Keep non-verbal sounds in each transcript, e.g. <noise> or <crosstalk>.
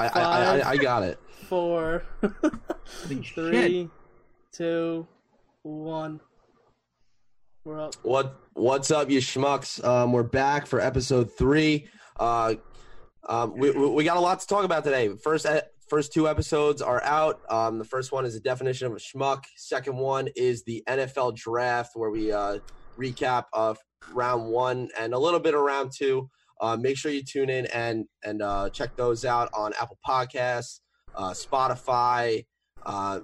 I I, I, I got it. Four, Holy shit. <laughs> three, two, one. We're up. What What's up, you schmucks? Um, we're back for episode three. Uh, um, we, we we got a lot to talk about today. First, first two episodes are out. Um, the first one is a definition of a schmuck. Second one is the NFL draft, where we uh, recap of round one and a little bit of round two. Uh, make sure you tune in and and uh, check those out on Apple Podcasts, uh, Spotify, uh,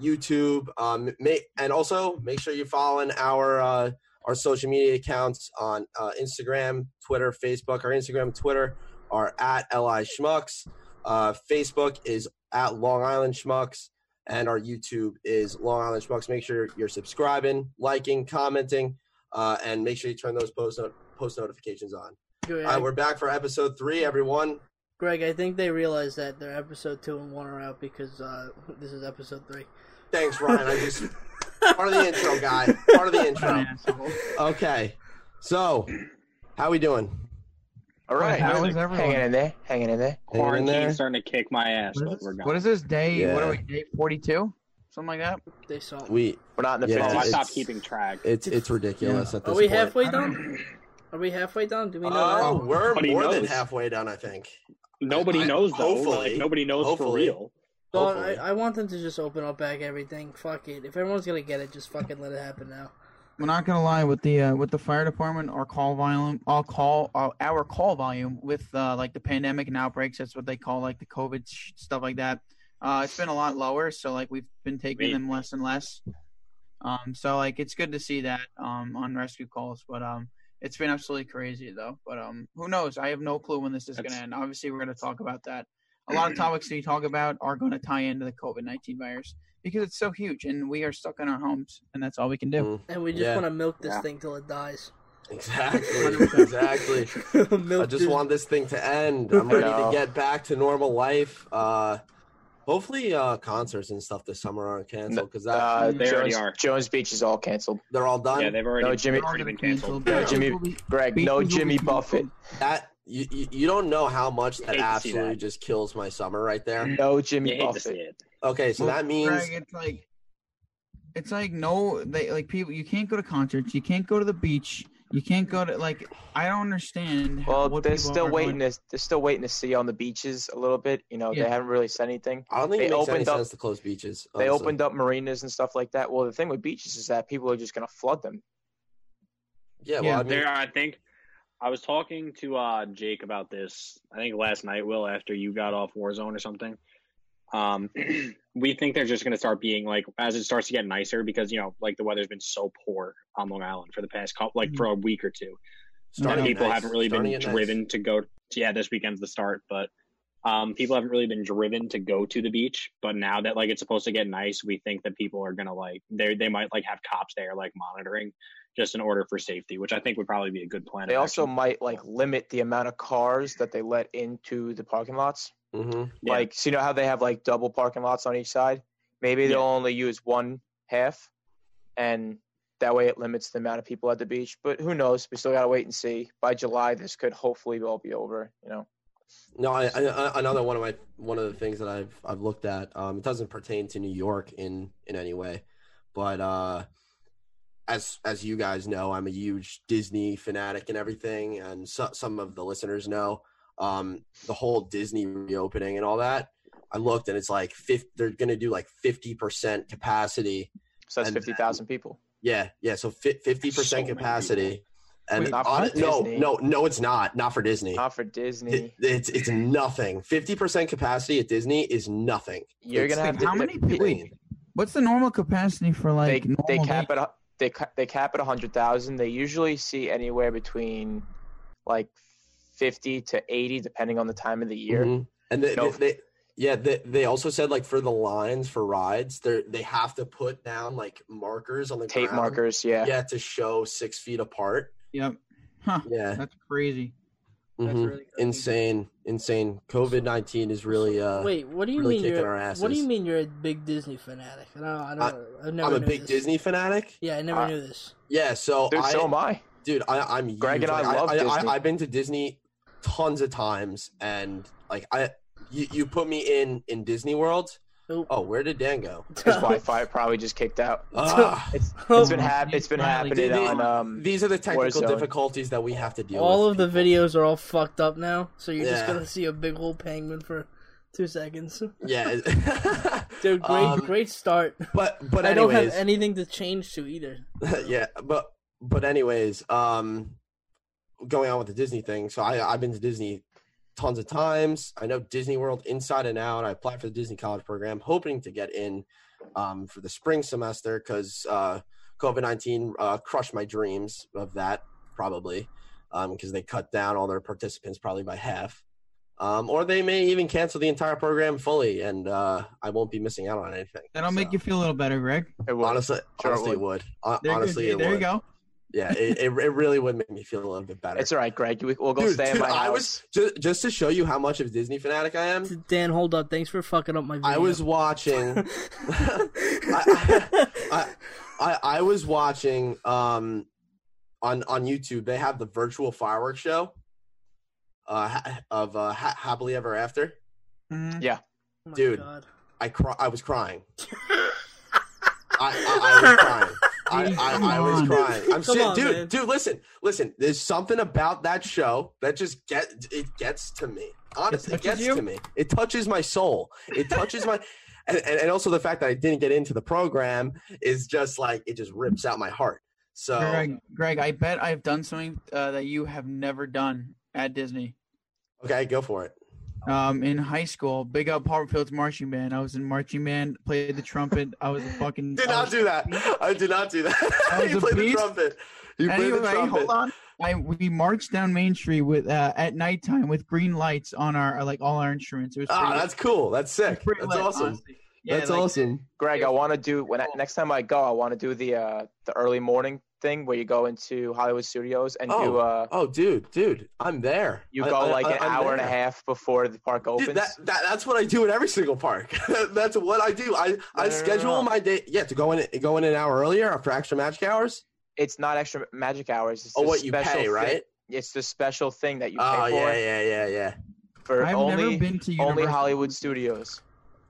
YouTube, um, make, and also make sure you're following our uh, our social media accounts on uh, Instagram, Twitter, Facebook. Our Instagram, Twitter are at Li Schmucks. Facebook is at Long Island Schmucks, and our YouTube is Long Island Schmucks. Make sure you're subscribing, liking, commenting, and make sure you turn those post post notifications on. Greg, All right, we're back for episode three, everyone. Greg, I think they realize that their episode two and one are out because uh, this is episode three. Thanks, Ryan. I just <laughs> part of the intro, guy. Part of the intro. Okay, so how we doing? All right, How is hanging everyone? in there, hanging in there. Hanging in there? Quarantine's starting to kick my ass, What but we're this, what is this day? What are we? Day forty-two, something like that. They saw. We We're not in the Yeah, Oh, I it's- 50s. stopped keeping track. it's it's ridiculous at this Are we point. halfway done? <clears throat> Are we halfway done? Do we know Oh, that? we're Nobody more than knows. halfway done, I think. Nobody I- knows though. hopefully. Like, nobody knows Hopefully. for real. Well, I, I want them to just open up back everything. Fuck it. If everyone's gonna get it, just fucking let it happen now. We're not gonna lie with the uh, with the fire department, our call volume, our call, our, our call volume with uh, like the pandemic and outbreaks. That's what they call like the COVID sh- stuff like that. Uh, it's been a lot lower, so like we've been taking Wait. them less and less. Um, so like it's good to see that um on rescue calls, but um it's been absolutely crazy though. But um who knows? I have no clue when this is gonna end. Obviously, we're gonna talk about that. A lot of <clears throat> topics we talk about are going to tie into the COVID nineteen virus because it's so huge, and we are stuck in our homes, and that's all we can do. Mm, And we just Yeah. want to milk this Yeah. thing till it dies. exactly, <laughs> exactly. <laughs> I just want this thing to end. I'm ready to <laughs> get back to normal life. Uh, hopefully, uh, concerts and stuff this summer aren't canceled because that Uh, They already are. Jones Beach is all canceled. they're all done. Yeah, they've already, No, Jimmy- already been canceled. No, Jimmy- Greg, no Beaches will Jimmy Buffett. that you, you you don't know how much that Hate to see absolutely that. just kills my summer right there. No Jimmy You hate to see Buffett. Okay, so Well, that means Greg, it's like it's like no they like people you can't go to concerts you can't go to the beach you can't go to like i don't understand Well, what they're still are waiting going- to they're still waiting to see on the beaches a little bit. You know, Yeah. they haven't really said anything. I don't think they it makes any opened up- sense to close beaches. They opened up marinas and stuff like that. Well, the thing with beaches is that people are just going to flood them. Yeah, well, Yeah, I mean, There, I think I was talking to uh, Jake about this. I think last night, Will, after you got off Warzone or something. Um, <clears throat> we think they're just going to start being like as it starts to get nicer because you know, like the weather's been so poor on Long Island for the past couple, like for a week or two. starting people nice. haven't really Starting been at nice. driven to go. Yeah, this weekend's the start, but um, people haven't really been driven to go to the beach. But now that like it's supposed to get nice, we think that people are gonna like they they might like have cops there like monitoring just in order for safety, which I think would probably be a good plan. They also action. might like limit the amount of cars that they let into the parking lots. Mhm. Yeah. Like, so you know how they have like double parking lots on each side? Maybe they'll Yeah. only use one half, and that way it limits the amount of people at the beach. But who knows? We still gotta wait and see. By July, this could hopefully all be over. You know. No, I, I, another one of my one of the things that I've I've looked at. Um, it doesn't pertain to New York in in any way, but uh, as as you guys know, I'm a huge Disney fanatic and everything, and so, some of the listeners know um, the whole Disney reopening and all that. I looked and it's like 50, they're going to do like fifty percent capacity. So that's fifty thousand people. Yeah, yeah. So fifty So percent many capacity. And Wait, not for on- no, no, no, it's not. Not for Disney. Not for Disney. It, it's it's nothing. Fifty percent capacity at Disney is nothing. You're gonna have how many people wait, what's the normal capacity for like they normal cap day- it. A- They they cap it a hundred thousand. They usually see anywhere between like fifty to eighty, depending on the time of the year. Mhm. And they, No. they, they yeah they, they also said like for the lines for rides they they have to put down like markers on the Tape ground. markers, yeah. Yeah, to show six feet apart. yep huh Yeah, that's crazy That's mhm. really crazy. insane, insane. COVID nineteen is really uh. Wait, what do you really mean you're? our asses. What do you mean you're a big Disney fanatic? I don't. I don't. I, have never I'm a big this. Disney fanatic. Yeah, I never Uh, knew this. Yeah, so Dude, I, so am I. dude, I, I'm huge. Greg and I Like, love I, Disney. I, I've been to Disney tons of times, and like I, you, you put me in in Disney World. Oop. Oh, where did Dan go? <laughs> His Wi-Fi probably just kicked out. Ah, <laughs> It's Oh it's been hap- it's been happening on um. these are the technical Warzone. difficulties that we have to deal with. all with. of the videos are all fucked up now, so you're just Yeah. gonna see a big old penguin for two seconds. <laughs> yeah, Dude, great, Um, great start. but but I don't anyways, have anything to change to either. yeah, but but anyways, um, going on with the Disney thing. So I I've been to Disney tons of times. I know Disney World inside and out. I applied for the Disney College program, hoping to get in um, for the spring semester because uh, COVID nineteen uh, crushed my dreams of that probably because they cut down all their participants probably by half. Um, or they may even cancel the entire program fully, and uh, I won't be missing out on anything. That'll make you feel a little better, Greg. it was- honestly, Sure honestly, it would. would. Hon- There, you go. honestly, it there you go. Yeah, it, it, it really would make me feel a little bit better. It's all right, Greg. We, we'll go Dude, stay in dude, my house. I was just, just to show you how much of a Disney fanatic I am. Dan, hold up. Thanks for fucking up my video. I was watching. <laughs> <laughs> I, I, I, I was watching um, on on YouTube. They have the virtual fireworks show uh, of uh, ha- happily ever after. Mhm. Oh my dude. God. I cry. I was crying. <laughs> I, I, I was crying. I, I, I was crying. I'm Come saying, on, dude, man. dude, listen, listen. There's something about that show that just get it gets to me. Honestly, it, touches gets you? to me. It touches my soul. It touches my, <laughs> and, and and also the fact that I didn't get into the program is just like it just rips out my heart. So Greg, Greg, I bet I've done something uh, that you have never done at Disney. okay, go for it. Um, in high school, big up Hartfield's marching band. I was in marching band, played the trumpet. I was a fucking. Did not do that. I did not do that. I was <laughs> you a played the trumpet. You played the trumpet. hold on. I we marched down Main Street with uh, at nighttime with green lights on our like all our instruments. It was Ah, that's cool. That's sick. That's lit, awesome. honestly. Yeah, That's like, awesome. Greg, I want to do when I, next time I go. I want to do the uh the early morning thing where you go into Hollywood Studios and do Oh, uh Oh, dude, dude, I'm there. you I- go I- like I- an I'm hour and a half before the park opens. Dude, that, that that's what I do at every single park. <laughs> that's what I do. I I No, no, no, schedule no. my day. Yeah, to go in go in an hour earlier for extra magic hours. it's not extra magic hours. It's Oh, the what you special pay, thing- right? It's the special thing that you pay Oh for yeah, yeah, yeah, yeah. for I've only never been to only Hollywood Studios.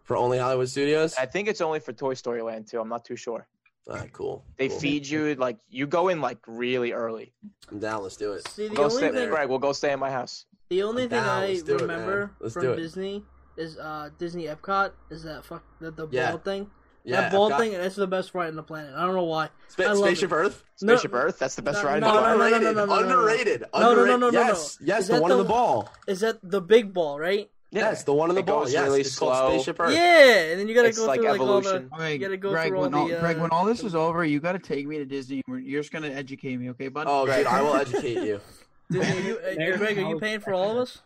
For only Hollywood Studios. I think it's only for Toy Story Land too. I'm not too sure. All right, cool. They cool. feed you like you go in like really early. I'm down. Let's do it. See, the Go only stay, thing, Greg. We'll go stay in my house. the only I'm thing down. I Let's do it, remember from. Disney is uh Disney Epcot is that fuck the, the Yeah. ball thing. Yeah, that ball I've thing, that's the best ride on the planet. I don't know why. Spa- I love Spaceship it. Earth. No- Spaceship Earth. That's the best No, ride. in no, the no, park. no, no, Underrated. no, no, no, no. Underrated. No, no, no, Underrated. no, no, Yes, no. yes, Is the that one in the- the ball. Is that the big ball, right? Yeah. Yes, the one in the It ball. goes Yes, really it's called. Spaceship Earth. Yeah, and then you gotta It's go like through like all the. Okay, You gotta go Greg, through all when all, the, uh, Greg, when all this is over, you got to take me to Disney. You're just gonna educate me, okay, bud? Oh, dude, I will educate you. <laughs> Disney, are you, uh, Greg, are you paying for all of us?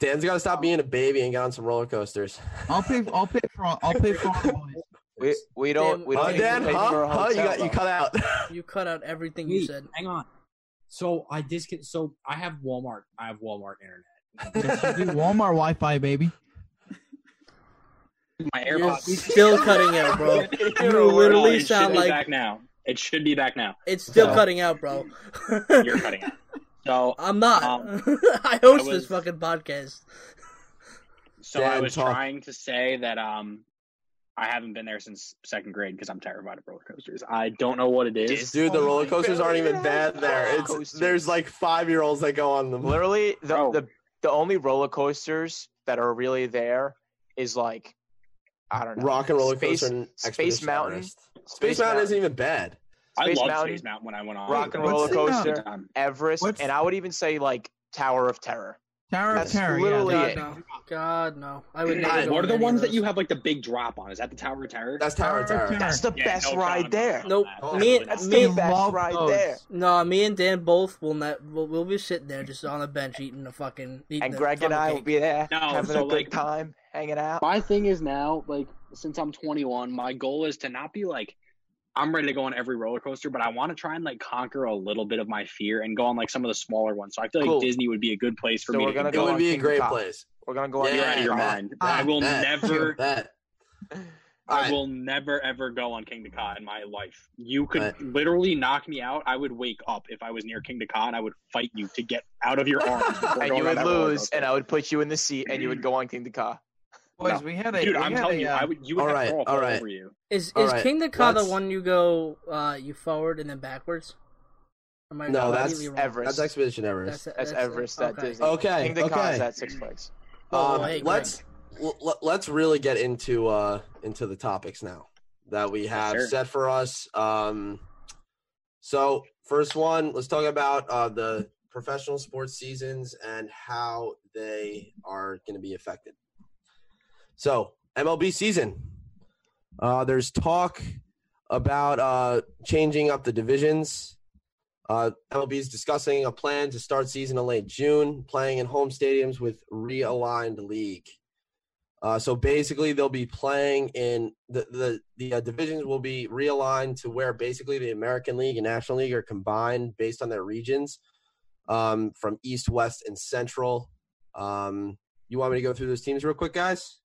Dan's got to stop being a baby and get on some roller coasters. I'll pay. <laughs> I'll pay for. All, I'll pay for all. We we don't we don't even Dan? pay Huh? for a Huh? You got you cut out. <laughs> You cut out everything you said. hang on. So I discon. So I have Walmart. I have Walmart internet. Yes, you do. Walmart Wi-Fi, baby. My You're still cutting out, bro. <laughs> You No, literally it sound be like back now. It should be back now. it's still So- cutting out, bro. You're cutting out. <laughs> So, I'm not. Um, <laughs> I host I this fucking podcast. so I was talk. trying to say that um, I haven't been there since second grade because I'm terrified of roller coasters. I don't know what it is. Dude, the Oh roller coasters aren't even God. bad there. It's there's like five year olds that go on them. Literally, the, Oh. the the only roller coasters that are really there is like I don't know. Rock and roller Space- coaster and Space Mountain. Everest. Space, Mountain isn't even bad. I Space loved Mountain, Space Mountain when I went on. Rock and roller coaster, Everest, What's- and I would even say like Tower of Terror. Tower of That's Terror. literally yeah. God it. no. God no. I would never. Alright, go What are the ones that you have like the big drop on? Is that the Tower of Terror? That's Tower of Tower of Terror. Terror. That's the Yeah, best no ride there. on Nope. that. Oh, Me, That's me, the best love ride those. there. no, me and Dan both will not. We'll, we'll be sitting there just on the bench eating the fucking. Eating And Greg and funnel I will be there No, having so, a good time, hanging out. My thing is now, like, since I'm 21, my goal is to not be like, I'm ready to go on every roller coaster, but I want to try and like conquer a little bit of my fear and go on like some of the smaller ones. So I feel like Cool. Disney would be a good place for So me we're to gonna It go go. would on be a great Top. place. We're gonna go on You're out of your bet, mind. bet, I will bet. never. Bet. I right. will never ever go on Kingda Ka in my life. You could All right. literally knock me out. I would wake up if I was near Kingda Ka and I would fight you to get out of your arms. and <laughs> you would lose, and I would put you in the seat, and you would mm. go on Kingda Ka. Boys, No. we had a Dude, I'm telling a, you, uh, I would. You would all have right, all all right. over you. Is is right, Kingda Ka the one you go uh you forward and then backwards? Am I No, that's completely? Everest. That's Expedition Everest. That's Everest That okay. Disney. Okay, Kingda Ka okay. is at Six Flags. Oh, Um, hey, let's l- l- let's really get into uh into the topics now that we have sure. set for us. Um, so first one, let's talk about uh, the professional sports seasons and how they are going to be affected. So MLB season, uh, there's talk about uh, changing up the divisions. Uh, MLB is discussing a plan to start season in late June, playing in home stadiums with realigned league. Uh, so basically, they'll be playing in the the the uh, divisions will be realigned to where basically the American League and National League are combined based on their regions, um, from East, West, and Central. Um, you want me to go through those teams real quick, guys?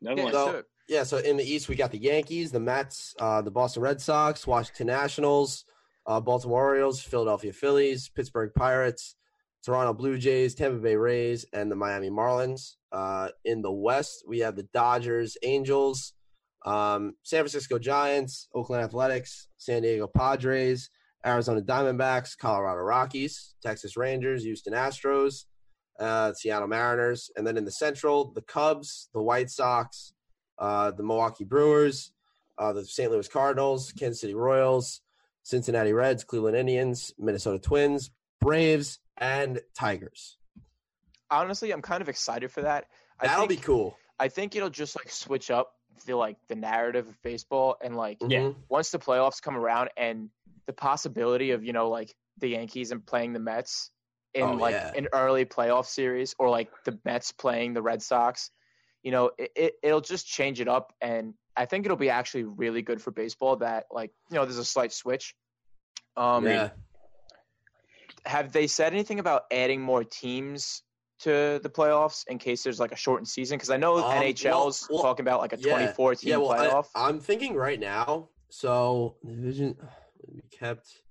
No Yeah, so- let's do it. Yeah, so in the East, we got the Yankees, the Mets, uh, the Boston Red Sox, Washington Nationals, uh, Baltimore Orioles, Philadelphia Phillies, Pittsburgh Pirates, Toronto Blue Jays, Tampa Bay Rays, and the Miami Marlins. Uh, in the West, we have the Dodgers, Angels, um, San Francisco Giants, Oakland Athletics, San Diego Padres, Arizona Diamondbacks, Colorado Rockies, Texas Rangers, Houston Astros, uh, Seattle Mariners, and then in the Central, the Cubs, the White Sox, uh, the Milwaukee Brewers, uh, the St. Louis Cardinals, Kansas City Royals, Cincinnati Reds, Cleveland Indians, Minnesota Twins, Braves, and Tigers. Honestly, I'm kind of excited for that. I That'll think, be cool. I think it'll just like switch up the like the narrative of baseball and like Yeah. Mhm. once the playoffs come around and the possibility of you know like the Yankees and playing the Mets in Oh, like yeah. an early playoff series or like the Mets playing the Red Sox, you know, it, it it'll just change it up and I think it'll be actually really good for baseball that like you know there's a slight switch. Um, yeah. have they said anything about adding more teams to the playoffs in case there's like a shortened season? Because I know Um, NHL's well- well, talking about like a yeah, 24 team yeah, well, playoff. I, am thinking right now. So the division we kept.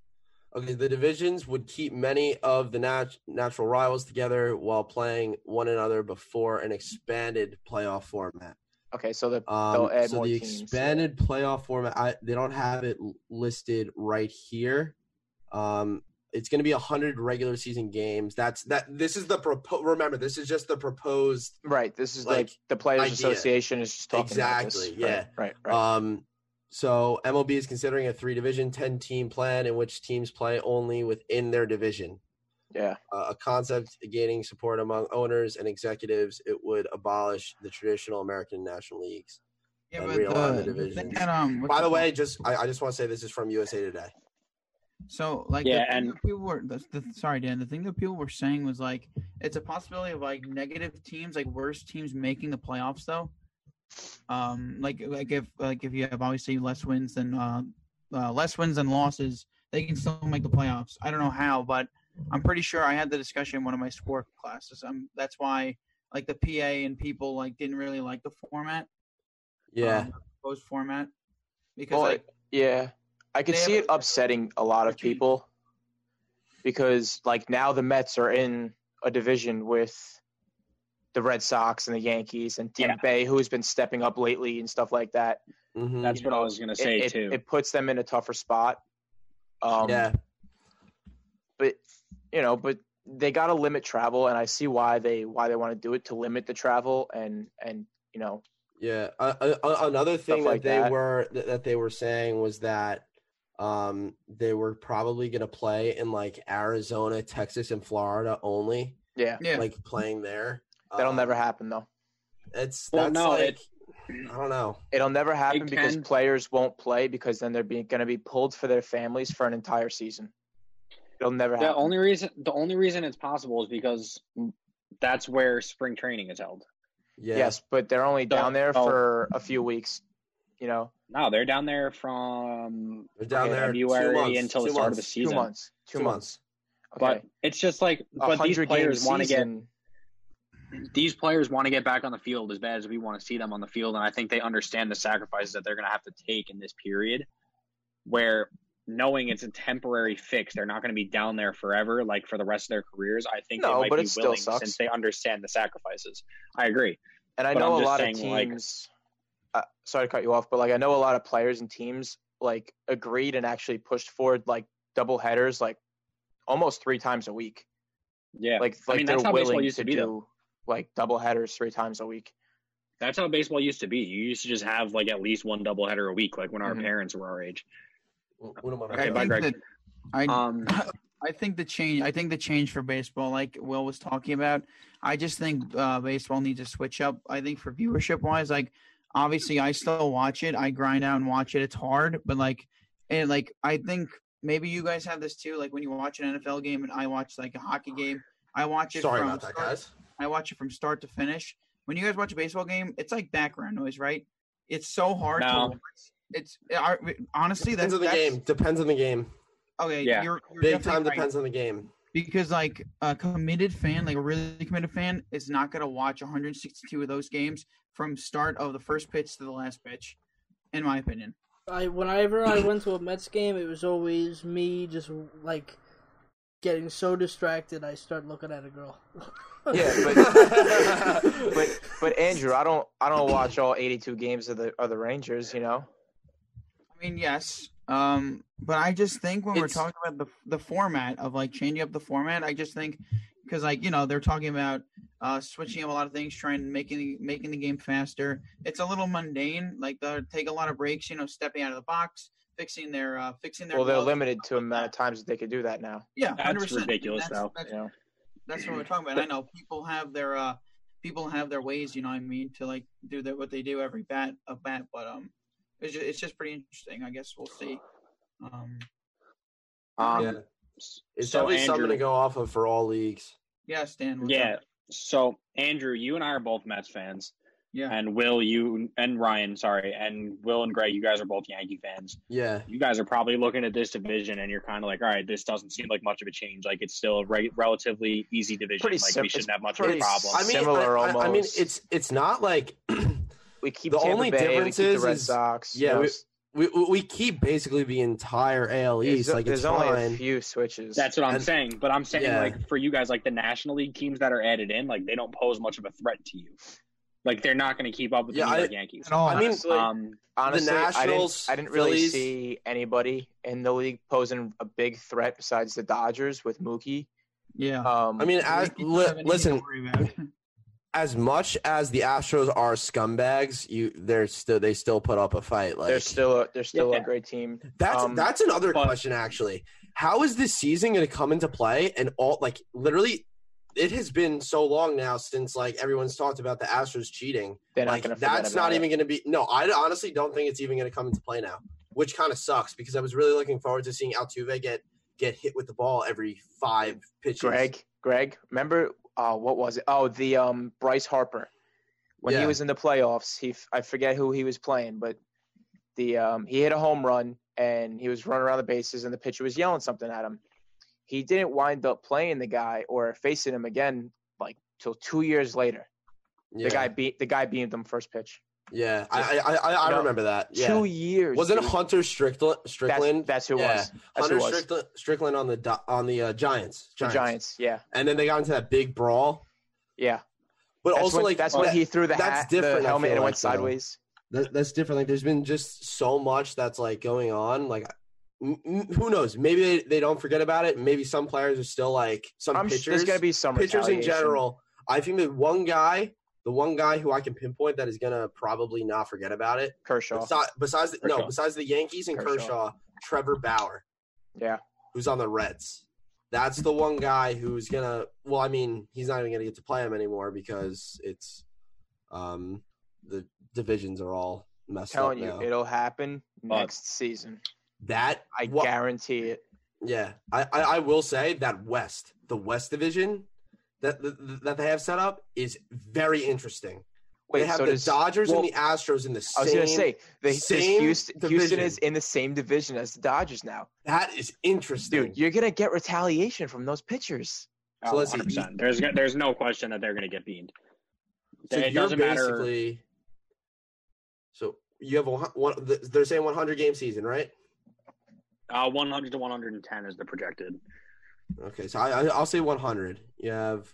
Okay, the divisions would keep many of the nat- natural rivals together while playing one another before an expanded playoff format. okay, so the Um, so the teams, expanded playoff format, I, they don't have it listed right here. Um, it's going to be hundred regular season games. That's that. This is the propo- Remember, this is just the proposed. right, this is like, like, the Players idea. Association is just talking about this. Exactly, yeah. Right, right. right. Um, so MLB is considering a three division, ten team plan in which teams play only within their division. yeah. Uh, a concept gaining support among owners and executives. It would abolish the traditional American National Leagues. yeah, and but realign the the, the divisions. um, By it the way, just I, I just want to say this is from USA Today. So like Yeah, the and- people were the, the, sorry Dan, the thing that people were saying was like it's a possibility of like negative teams, like worse teams making the playoffs though. Um, like like if like if you have obviously less wins than uh, uh less wins than losses, they can still make the playoffs. I don't know how, but I'm pretty sure I had the discussion in one of my sport classes. Um, that's why like the PA and people like didn't really like the format, Yeah, um, proposed format, because Well, like Yeah, I could see it upsetting a lot of people because, like, now the Mets are in a division with the Red Sox and the Yankees and Tampa Yeah. Bay, who's been stepping up lately and stuff like that. Mhm. That's You what I was gonna say it, too. It puts them in a tougher spot. Um, yeah, but you know, but they got to limit travel, and I see why they why they want to do it to limit the travel and and you know yeah. Uh, uh, another thing like that they that. were that, that they were saying was that um they were probably going to play in like Arizona, Texas, and Florida only, yeah, yeah, like playing there. That'll Um, never happen though. It's Well, that's no, like it- I don't know. It'll never happen because can- players won't play because then they're going to be pulled for their families for an entire season. It'll never happen. The only reason the only reason it's possible is because that's where spring training is held. Yeah. Yes, but they're only So- down there oh. for a few weeks. You know, No, they're down there from They're down there two February months, until two the start of the months, two months. Two, Two months. months. Okay. But it's just like but these players want to get season. These players want to get back on the field as bad as we want to see them on the field, and I think they understand the sacrifices that they're going to have to take in this period, where knowing it's a temporary fix, they're not going to be down there forever, like for the rest of their careers. I think No, they might but be it still willing sucks. since they understand the sacrifices. I agree. And I But know I'm a lot of saying, like- teams. uh, sorry to cut you off, but like I know a lot of players and teams like agreed and actually pushed forward like double headers like almost three times a week. Yeah, Like I like mean, they're that's how baseball willing used to to be, though. Do like double headers three times a week. that's how baseball used to be. You used to just have like at least one double header a week, like when our Mhm. parents were our age. What I- Okay, bye, think Greg. that I Um, I think the change. I think the change for baseball, like Will was talking about, I just think uh, baseball needs to switch up. I think for viewership wise, like obviously I still watch it. I grind out and watch it. It's hard, but like, and like I think maybe you guys have this too. Like when you watch an NFL game and I watch like a hockey game, I watch it. Sorry from about that, guys. I watch it from start to finish. When you guys watch a baseball game, it's like background noise, right? It's so hard No. to. It's I, honestly Depends that's, on the that's- game. Depends on the game. Okay, Yeah. you're, you're Big time right depends on the game. because like a committed fan, like a really committed fan, is not going to watch 162 of those games from start of the first pitch to the last pitch, in my opinion. I whenever I went to a Mets game, it was always me just like getting so distracted I start looking at a girl. <laughs> Yeah, but <laughs> but but Andrew, I don't I don't watch all 82 games of the of the Rangers. You know, I mean, yes, um, but I just think when we're talking about the the format of like changing up the format, I just think because like you know they're talking about uh, switching up a lot of things, trying making making the game faster. It's a little mundane. Like they take a lot of breaks, you know, stepping out of the box, fixing their uh, fixing their. well they're limited to stuff like amount of times that they could do that now. Yeah, That's 100%. ridiculous, That's- though. that's- You know, That's what we're talking about. I know people have their uh people have their ways, you know what I mean, to like do that what they do every bat a bat, but um it's just, it's just pretty interesting. I guess we'll see. Um um, Yeah. It's so definitely something to go off of for all leagues. yeah, Stan. Yeah. up? So Andrew, you and I are both Mets fans, Yeah. and Will, you and Ryan, sorry, and Will and Greg, you guys are both Yankee fans. Yeah. You guys are probably looking at this division, and you're kind of like, all right, this doesn't seem like much of a change. Like it's still a re- relatively easy division. Pretty like sim- we shouldn't have much of a pretty problem. I mean, Similar I, I- I mean, it's it's not like <clears throat> we keep The Tampa only Bay, we difference keep the is- Red is- Sox. yeah, you know, we- we we we keep basically the entire AL there's, East. Like there's it's only fine. a few switches. That's what I'm And- saying. But I'm saying, Yeah. like, for you guys, like the National League teams that are added in, like, they don't pose much of a threat to you. Like, they're not going to keep up with Yeah, the New I- York Yankees. At all. I mean, Honestly, Um, honestly, Nationals, I didn't, I didn't really Phillies- see anybody in the league posing a big threat besides the Dodgers with Mookie. Yeah. Um, I mean, as li- have anything to listen, <laughs> as much as the Astros are scumbags, you they're still they still put up a fight. Like they're still a, they're still Yeah. a great team. That's Um, that's another but- question actually. How is this season going to come into play? And all like literally, it has been so long now since like everyone's talked about the Astros cheating. They're not like to. that's not even going to be. No, I honestly don't think it's even going to come into play now, which kind of sucks because I was really looking forward to seeing Altuve get get hit with the ball every five pitches. Greg, Greg, remember uh, what was it? Oh, the um, Bryce Harper. When Yeah. he was in the playoffs, he I forget who he was playing, but the um, he hit a home run and he was running around the bases and the pitcher was yelling something at him. He didn't wind up playing the guy or facing him again like till two years later. Yeah, The guy beat the guy beat him first pitch. yeah, I I I, I No. remember that. Yeah, Two years. wasn't it dude. Hunter Strickland? That's, Strickland, that's who Yeah. was. That's Hunter who was. Strickland, Strickland on the on the uh, Giants. The Giants. Yeah, and then they got into that big brawl. yeah. But That's also, when, like that's that- when he threw the that's hat, different, the helmet, and it like, went sideways. that, that's different. Like, there's been just so much that's like going on. Like, who knows? Maybe they, they don't forget about it. Maybe some players are still like some I'm sure pitchers. there's gonna be some pitchers in general. I think the one guy, the one guy who I can pinpoint that is gonna probably not forget about it. Kershaw. Besides, besides the, no, besides the Yankees and Kershaw. Kershaw, Trevor Bauer, Yeah. who's on the Reds. That's the one guy who's gonna. Well, I mean, he's not even gonna get to play him anymore because it's, um, the divisions are all messed telling up you, now. it'll happen But- next season. That I what- guarantee it. Yeah, I, I I will say that West, the West division that that, that they have set up is very interesting. Wait, they have so the does, Dodgers well, and the Astros in the same. I was gonna say the, same Houston, Houston is in the same division as the Dodgers now. that is interesting. Dude, you're gonna get retaliation from those pitchers. Oh, so Oh, let's see. 100%. There's there's no question that they're going to get beamed. So it you're doesn't matter. basically. So you have a, one. They're saying 100 game season, right? Uh, 100 to 110 is the projected. Okay, so I, I I'll say 100. You have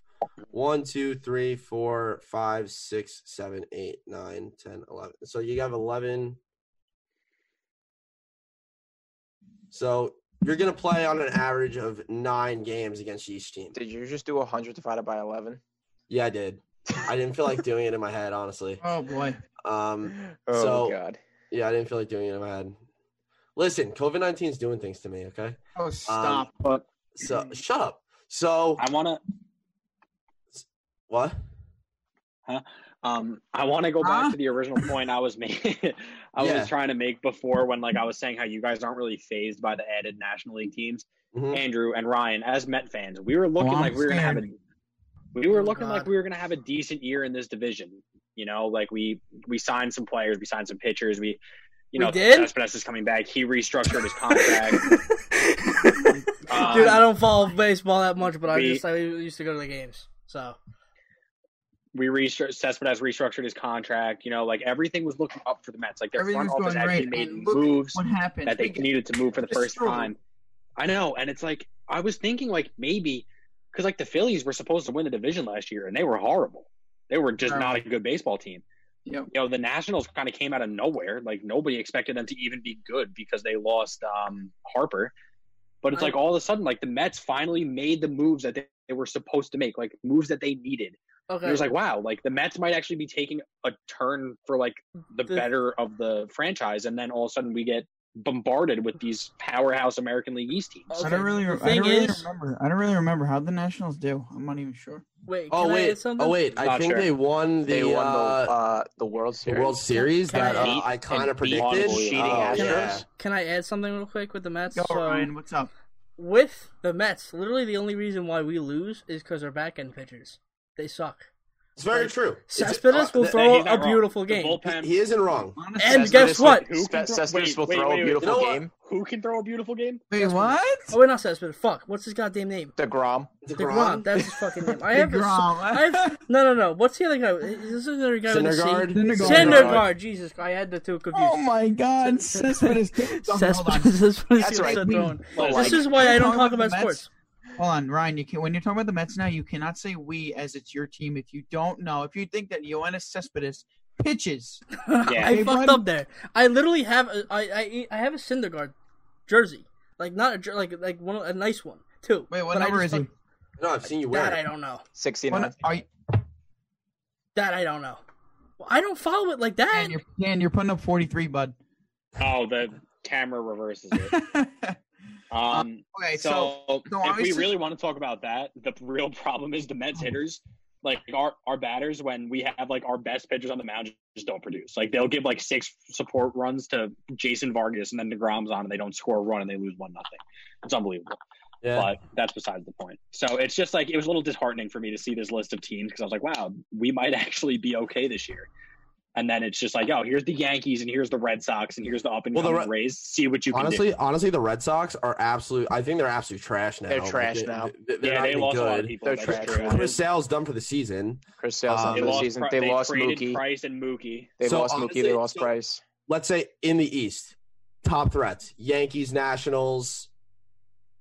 one, two, three, four, five, six, seven, eight, nine, 10, 11. So you have 11. So you're gonna play on an average of nine games against each team. Did you just do 100 divided by 11? Yeah, I did. I didn't feel like doing it in my head, honestly. <laughs> Oh boy. Um, Oh So- God. yeah, I didn't feel like doing it in my head. Listen, COVID 19 is doing things to me. Okay, Oh stop. But so shut up. So I want to what? Huh? um I want to go back Huh? to the original point I was making. <laughs> I Yeah. was trying to make before when like I was saying how you guys aren't really phased by the added National League teams. Mhm. Andrew and Ryan, as Met fans, we were looking Well, like we were gonna have a we were Oh, looking like we were gonna have a decent year in this division. You know, like we we signed some players, we signed some pitchers, we you know did? Cespedes is coming back. He restructured his contract. <laughs> Um, Dude, I don't follow baseball that much, but I just I used to go to the games. So we restructured Cespedes restructured his contract. You know, like everything was looking up for the Mets. Like their Everything's front office going actually great. made And moves What happened? that they We needed to move for the first destroyed. time. I know, and it's like I was thinking like maybe because like the Phillies were supposed to win the division last year and they were horrible. They were just not a good baseball team. Yep. You know, the Nationals kind of came out of nowhere. Like nobody expected them to even be good because they lost um, Harper. But it's I- like all of a sudden, like the Mets finally made the moves that they, they were supposed to make, like moves that they needed. okay, It was like, wow, like the Mets might actually be taking a turn for like the The- better of the franchise, and then all of a sudden we get bombarded with these powerhouse American League East teams. Okay, I don't really. I don't really is- remember. I don't really remember how the Nationals do. I'm not even sure. wait. Oh can I wait, add something? oh wait. I Not think sure. they won the, They won the uh, uh, the World the Series. World Series Can that I uh, I kind of predicted. cheating Oh, Astros? yeah. Can I add something real quick with the Mets? Go So, Ryan. What's up? with the Mets, literally the only reason why we lose is because our back end pitchers. They suck. It's very Like, true. Cespedes will uh, throw He's not a beautiful The game. bullpen- He isn't wrong. Honestly, And Cespedes guess will- what? Who can Cespedes wait, will wait, throw wait, a beautiful You know game. Who can throw a beautiful game? wait, Guess what? what? Oh wait, not Cespedes. Fuck. What's his goddamn name? Degrom. Degrom. <laughs> That's his fucking name. I <laughs> have. DeGrom. I have <laughs> no, no, no. What's the other guy? Is this another guy with a C? Syndergaard. Syndergaard. Syndergaard. Jesus, I had the two confused. Oh my God, Cespedes. Hold. Cespedes. Cespedes That's right. so We- This is why I don't talk about about the Mets? sports. Hold on, Ryan. You can when you're talking about the Mets now, you cannot say we as it's your team if you don't know. If you think that Yoenis Cespedes pitches, Yeah. <laughs> I Hey, fucked buddy. up there. I literally have a, I, I, I have a Syndergaard jersey, like not a like like one a nice one too. wait, what But number is he? No, I've seen you wear That I don't know. 69. You, That I don't know. Well, I don't follow it like that. Dan, you're, Dan, you're putting up 43, bud. Oh, the camera reverses it. <laughs> Um, okay, so, so, so if we really want to talk about that, the real problem is the Mets hitters. Like our, our batters, when we have like our best pitchers on the mound, just don't produce. Like they'll give like six support runs to Jason Vargas, and then Degrom's on, and they don't score a run, and they lose one nothing. It's unbelievable. Yeah. But that's besides the point. So it's just like it was a little disheartening for me to see this list of teams because I was like, wow, we might <laughs> actually be okay this year. And then it's just like, oh, here's the Yankees and here's the Red Sox and here's the up and Well, coming Re- Rays. See what you can do. honestly, honestly, the Red Sox are absolute. I think they're absolute trash now. They're trash they- now. they- They're yeah, not they even lost a lot of people. They're That's trash true. Chris Sale's done for the season. Chris Sale's Um, done They for the season. They, they lost Mookie. Price and Mookie. They So lost honestly- Mookie. They lost so- Price. Let's say in the East, top threats: Yankees, Nationals.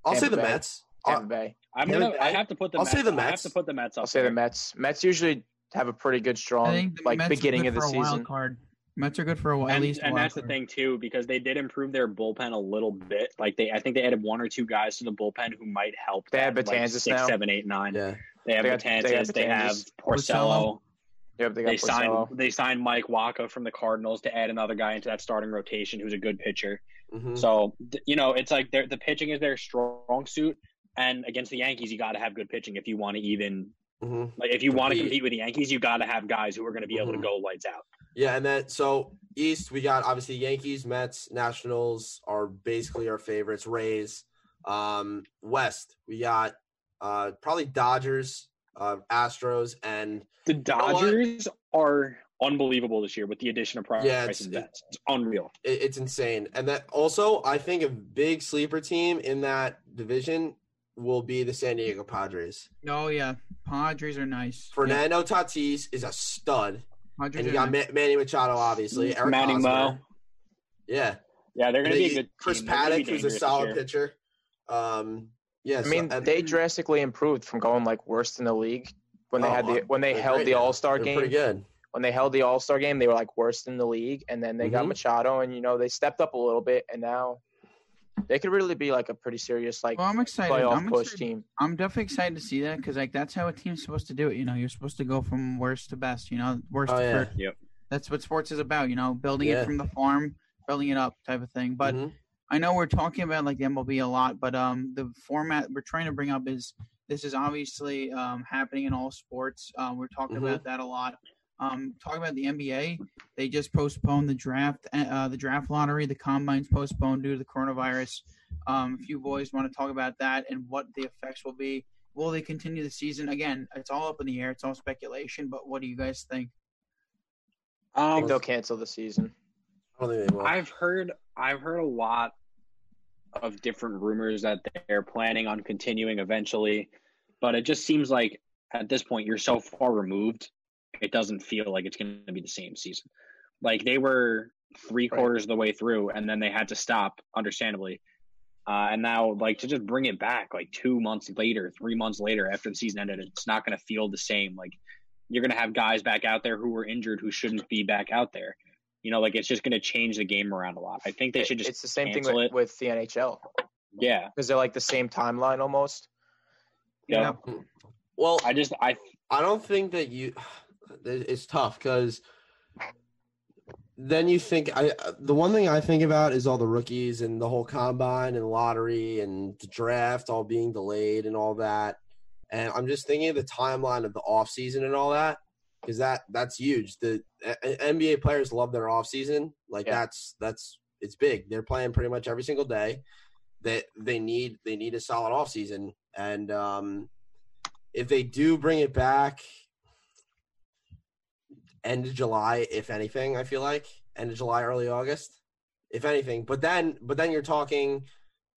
I'll say the Bay. Mets. Tampa Bay. I'm Tampa gonna. I have to put the. I'll Mets, say the Mets. I have to put the Mets up. I'll say the. Mets. Mets usually have a pretty good strong like Mets are beginning good of the for a wild season. card. Mets are good for a while, at And, least. and wild that's the thing too, because they did improve their bullpen a little bit. Like they, I think they added one or two guys to the bullpen who might help. They have that, like, Betances six, now. seven, eight, nine. yeah. They have They got- Betances. they got They have Betances. Porcello. Yep, they got They signed. They signed Mike Wacha from the Cardinals to add another guy into that starting rotation who's a good pitcher. Mhm. So you know, it's like they're- the pitching is their strong suit, and against the Yankees, you got to have good pitching if you want to even Mhm. like if you want to Compete. with the Yankees, you got to have guys who are going to be able Mhm. to go lights out. Yeah, and then so East we got obviously Yankees, Mets, Nationals are basically our favorites. Rays. Um, West we got uh probably Dodgers, uh, Astros, and The know what? Dodgers are unbelievable this year with the addition of Price Yeah, it's- Betts. It's unreal. it, it's insane. And that also I think a big sleeper team in that division will be the San Diego Padres. Oh yeah, Padres are nice. Fernando Tatis is a stud, Padres and you got nice. Manny Machado, obviously. Eric Manny Hosmer. Mo. Yeah, Yeah, they're going to be a good. Chris team. They're gonna be Paddack, who's a solid year. pitcher. Um, yeah, I so- mean, and- they drastically improved from going like worst in the league when they Oh, had the when they held great the. All Star game. Pretty good. When they held the All Star game, they were like worst in the league, and then they got Mhm. Machado, and you know they stepped up a little bit, and now they could really be like a pretty serious like Well, I'm excited. playoff I'm push excited. team. I'm definitely excited to see that because like that's how a team's supposed to do it. You know, you're supposed to go from worst to best. You know, worst Oh to yeah. first. Yep. That's what sports is about. You know, building Yeah. it from the farm, building it up, type of thing. But Mhm. I know we're talking about like the MLB a lot, but um, the format we're trying to bring up is this is obviously um, happening in all sports. Um, we're talking Mhm. about that a lot. Um, talking about the NBA, they just postponed the draft, uh, the draft lottery. The combine's postponed due to the coronavirus. Um, if you boys want to talk about that and what the effects will be, will they continue the season? Again, it's all up in the air. It's all speculation. But what do you guys think? I think Um, they'll cancel the season. I think they will. I've heard I've heard a lot of different rumors that they're planning on continuing eventually, but it just seems like at this point you're so far removed, it doesn't feel like it's going to be the same season. Like they were three Right. quarters of the way through, and then they had to stop, understandably. Uh, and now, like to just bring it back, like two months later, three months later, after the season ended, it's not going to feel the same. Like you're going to have guys back out there who were injured who shouldn't be back out there. You know, like it's just going to change the game around a lot. I think they should just it's the same thing with, it. with the NHL yeah. because they're like the same timeline almost. Yeah. well, I just I I don't think that you. It's tough because then you think I. The one thing I think about is all the rookies and the whole combine and lottery and the draft all being delayed and all that. And I'm just thinking of the timeline of the off season and all that because that that's huge. The NBA players love their off season. Like Yeah. that's that's it's big. They're playing pretty much every single day. They they need they need a solid off season and um if they do bring it back end of July, if anything, I feel like end of July, early August, if anything. But then, but then you're talking.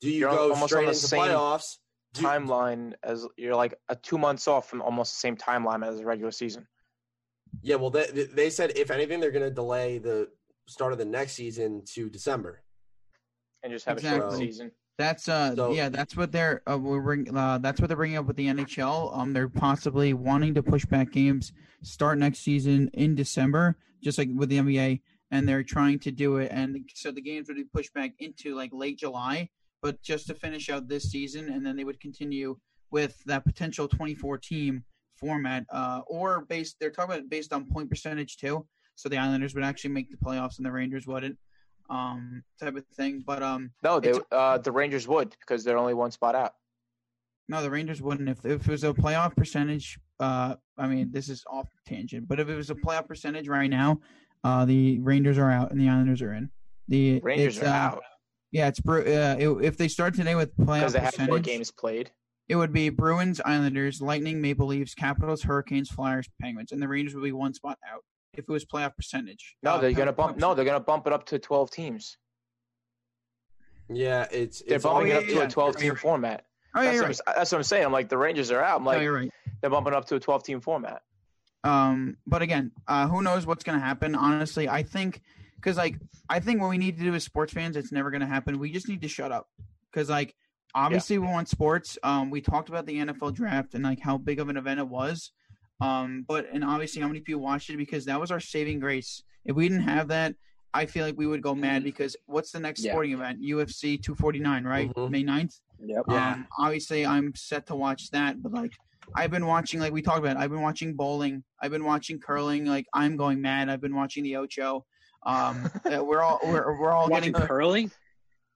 Do you You're go almost on straight the into same playoffs? Do- Timeline as you're like a two months off from almost the same timeline as the regular season. Yeah, well, they they said if anything, they're going to delay the start of the next season to December. and just have a short season. That's uh So- yeah, that's what they're uh, we're bring, uh, that's what they're bringing up with the NHL. Um, they're possibly wanting to push back games start next season in December, just like with the NBA, and they're trying to do it. And so the games would be pushed back into like late July, but just to finish out this season, and then they would continue with that potential 24 team format, uh, or based they're talking about based on point percentage too. So the Islanders would actually make the playoffs and the Rangers wouldn't, um, type of thing. But um, No, they uh, the Rangers would because they're only one spot out. No, the Rangers wouldn't. If, if it was a playoff percentage, uh, I mean, this is off tangent, but if it was a playoff percentage right now, uh, the Rangers are out and the Islanders are in. The Rangers are uh, out Yeah, it's Bru- uh, it, if they start today with playoff because they have more games played. it would be Bruins, Islanders, Lightning, Maple Leafs, Capitals, Hurricanes, Flyers, Penguins, and the Rangers would be one spot out if it was playoff percentage. No, Uh, they're gonna bump. point No, they're gonna bump it up to twelve teams. Yeah, it's They're it's all, bumping yeah, it up to a twelve team right. format. Oh, yeah, That's you're what, right. I'm, that's what I'm saying. I'm like the Rangers are out. I'm No, like you're right. they're bumping up to a twelve team format. Um, but again, uh, who knows what's going to happen? Honestly, I think because like I think what we need to do as sports fans, it's never going to happen. We just need to shut up because like obviously we want sports. Um, we talked about the NFL draft and like how big of an event it was. Um, but and obviously how many people watched it because that was our saving grace. If we didn't have that, I feel like we would go mad because what's the next Yeah. sporting event? UFC 249, right? Mhm. May 9th. Yep. Yeah. Um, obviously, I'm set to watch that, but like, I've been watching, like we talked about, I've been watching bowling, I've been watching curling. Like, I'm going mad. I've been watching the Ocho. Um, <laughs> we're all we're we're all Watching getting curling?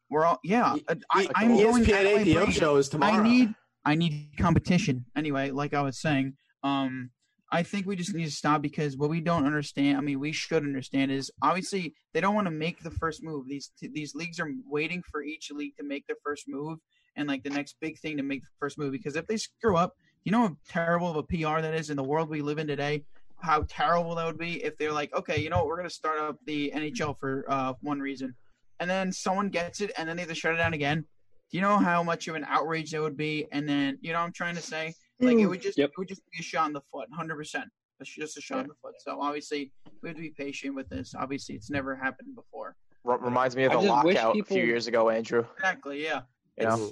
we're all yeah. I, E- I'm going ESPN out of my APO way. show is tomorrow. I need I need competition anyway. Like I was saying, um, I think we just need to stop because what we don't understand. I mean, we should understand is obviously they don't want to make the first move. These these leagues are waiting for each league to make the first move and like the next big thing to make the first move. Because if they screw up, you know how terrible of a PR that is in the world we live in today. How terrible that would be if they're like, okay, you know what, we're gonna start up the NHL for uh, one reason, and then someone gets it, and then they have to shut it down again. Do you know how much of an outrage that would be? And then you know I'm trying to say? Like it would just Yep. it would just be a shot in the foot, hundred percent. It's just a shot in the foot. So obviously we have to be patient with this. Obviously it's never happened before. R- reminds me of I the just wish lockout a few years ago, Andrew. Exactly. Yeah. You know.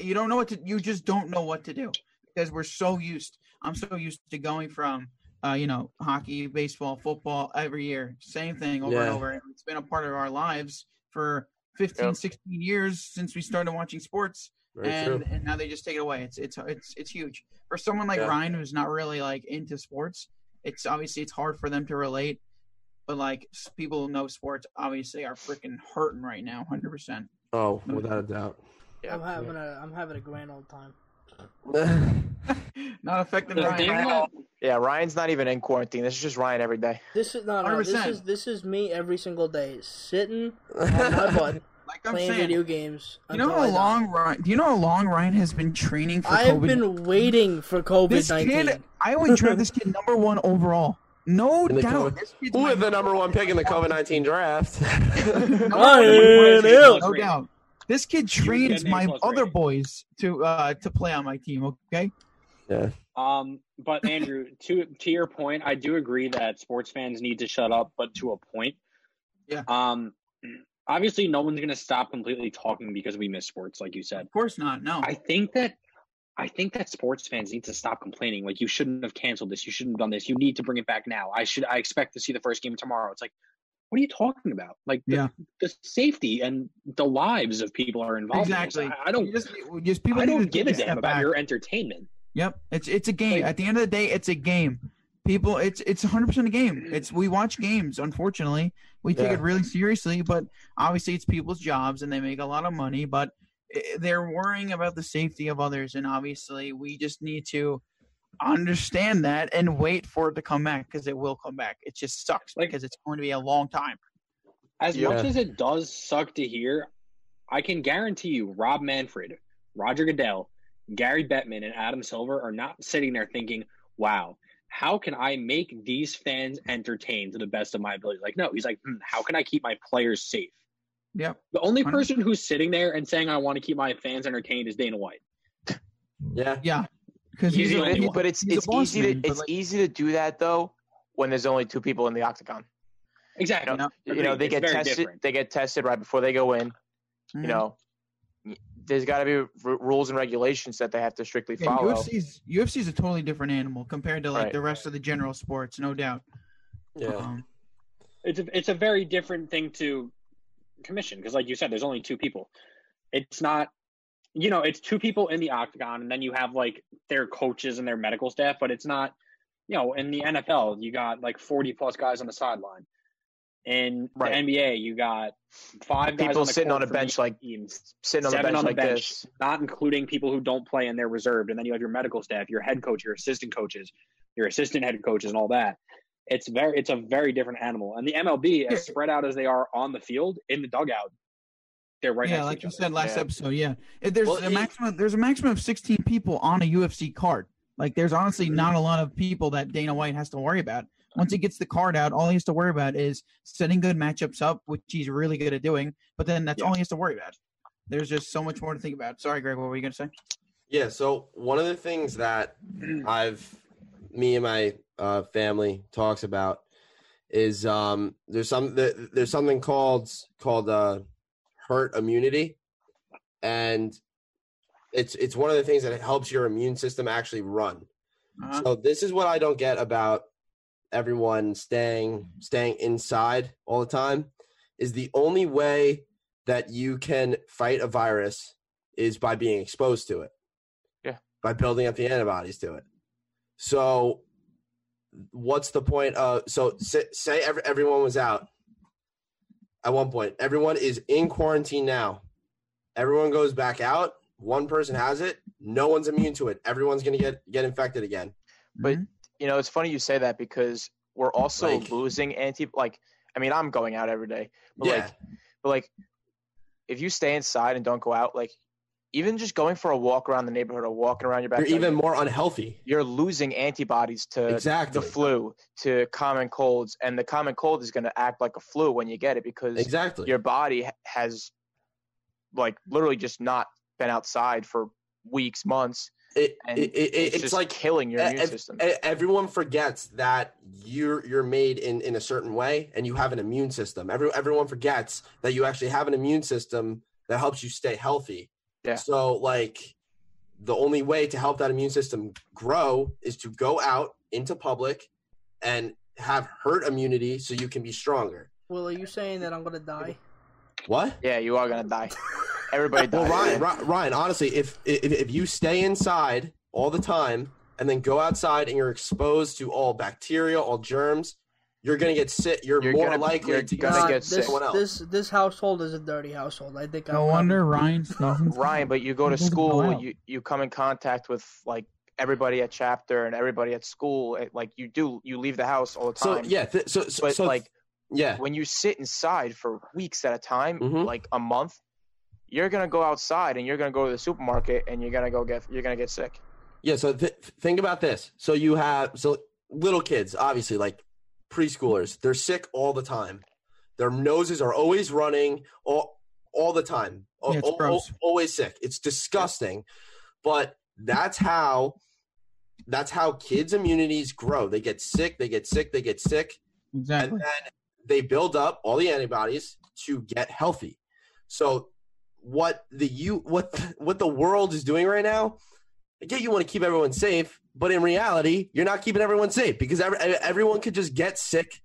You don't know what to. You just don't know what to do because we're so used. I'm so used to going from, uh, you know, hockey, baseball, football every year, same thing over and over. It's been a part of our lives for 15, Yep. 16 years since we started watching sports. Very and true. and now they just take it away. It's it's it's it's huge for someone like Yeah. Ryan who's not really like into sports. It's obviously it's hard for them to relate, but like people who know sports obviously are freaking hurting right now, hundred percent. Oh, without a doubt. Yeah. I'm having a I'm having a grand old time. <laughs> Not affecting The Ryan. thing at that- all. yeah. Ryan's not even in quarantine. This is just Ryan every day. This is not. no. This is this is me every single day, sitting on my <laughs> butt Like I'm playing saying, video games. you know how long Ryan? Do you know how long Ryan has been training for I've COVID? been waiting for COVID this nineteen. kid. I would draft this kid number one overall. No In the doubt. COVID This kid's Who my had the number one pick in the COVID nineteen draft? <laughs> Ryan Hill. No doubt. This kid trains getting my A plus other rating. boys to uh to play on my team. Okay. yeah. Um, but Andrew, to to your point, I do agree that sports fans need to shut up, but to a point. Yeah. Um, obviously, no one's gonna stop completely talking because we miss sports, like you said. Of course not. No. I think that I think that sports fans need to stop complaining. Like you shouldn't have canceled this. You shouldn't have done this. You need to bring it back now. I should. I expect to see the first game tomorrow. It's like, what are you talking about? Like, the, Yeah. the safety and the lives of people are involved. in exactly. I, I don't. You just, just people I don't give a damn about back. your entertainment. Yep, it's it's a game. Like- At the end of the day, it's a game. People, it's it's 100 percent a game. <clears throat> It's we watch games. Unfortunately, we take Yeah. it really seriously, but obviously, it's people's jobs and they make a lot of money. But they're worrying about the safety of others, and obviously, we just need to understand that and wait for it to come back because it will come back. It just sucks Like- because it's going to be a long time. As Yeah. much as it does suck to hear, I can guarantee you Rob Manfred, Roger Goodell, Gary Bettman, and Adam Silver are not sitting there thinking, wow, how can I make these fans entertained to the best of my ability? Like, no, he's like, hmm, how can I keep my players safe? Yeah. The only person who's sitting there and saying, I want to keep my fans entertained is Dana White. <laughs> Yeah. Yeah, because He's he's, the a, only one. But it's he's it's easy to man, but, it's like- easy to do that though when there's only two people in the octagon. Exactly. You know, No, you know they get tested. different. They get tested right before they go in. Mhm. You know, y- there's got to be r- rules and regulations that they have to strictly Yeah, follow. UFC's UFC's a totally different animal compared to like Right. the rest of the general sports, no doubt. Yeah. Um, it's a, it's a very different thing to commission because like you said there's only two people it's not you know it's two people in the octagon and then you have like their coaches and their medical staff but it's not you know in the nfl you got like 40 plus guys on the sideline in Right. the nba you got five guys People on the sitting court on a bench like team, Sitting on the seven bench on the like bench. this. not including people who don't play and they're reserved and then you have your medical staff your head coach your assistant coaches your assistant head coaches and all that it's very it's a very different animal and the mlb as spread out as they are on the field in the dugout they're right yeah, like you each said last Yeah. episode. Yeah, If there's Well, a maximum. There's a maximum of 16 people on a UFC card. Like, there's honestly mm-hmm. not a lot of people that Dana White has to worry about. Once he gets the card out, all he has to worry about is setting good matchups up, which he's really good at doing. But then that's Yeah. all he has to worry about. There's just so much more to think about. Sorry, Greg. What were you gonna say? Yeah, so one of the things that <clears throat> I've me and my uh, family talks about is um, there's some there's something called called uh, herd immunity, and it's it's one of the things that helps your immune system actually run. Uh, So this is what I don't get about everyone staying staying inside all the time is the only way that you can fight a virus is by being exposed to it. Yeah. By building up the antibodies to it. So what's the point of so say, say every, everyone was out at one point. Everyone is in quarantine now. Everyone goes back out. One person has it. No one's immune to it. Everyone's going to get get infected again. But mhm. You know, it's funny you say that because we're also Like- losing anti. Like, I mean, I'm going out every day, but Yeah. like, but like, if you stay inside and don't go out, like, even just going for a walk around the neighborhood or walking around your backyard, You're even more unhealthy. you're losing antibodies to Exactly. the flu, to common colds, and the common cold is going to act like a flu when you get it because Exactly. your body has like literally just not been outside for weeks, months, It, it, it, it's, it's like killing your immune ev- system. e- everyone forgets that you're you're made in in a certain way and you have an immune system. Every everyone forgets that you actually have an immune system that helps you stay healthy. Yeah. So like the only way to help that immune system grow is to go out into public and have herd immunity so you can be stronger. Will, are you saying that I'm gonna die? What? yeah, you are gonna die. Everybody <laughs> dies. Well, Ryan, man. Ryan, honestly, if, if if you stay inside all the time and then go outside and you're exposed to all bacteria, all germs, you're gonna get sick. You're, You're more gonna- likely you're to gonna God, get this, sick. Someone else. this this household is a dirty household. I think. No I'm wonder Ryan. <laughs> No, Ryan, but you go to school, you you come in contact with like everybody at chapter and everybody at school. Like you do, you leave the house all the So time. yeah, th- so so, but so like yeah, when you sit inside for weeks at a time, Mhm. like a month, you're gonna go outside and you're gonna go to the supermarket and you're gonna go get you're gonna get sick. yeah. So th- think about this. So you have so little kids, obviously, like preschoolers, they're sick all the time. Their noses are always running all all the time. Al- Yeah, it's al- gross. al- always sick. It's disgusting. But that's how that's how kids' immunities grow. They get sick, they get sick, they get sick, and Exactly. then they build up all the antibodies to get healthy. So what the you what what the world is doing right now, I get you want to keep everyone safe, but in reality, you're not keeping everyone safe because every, everyone could just get sick,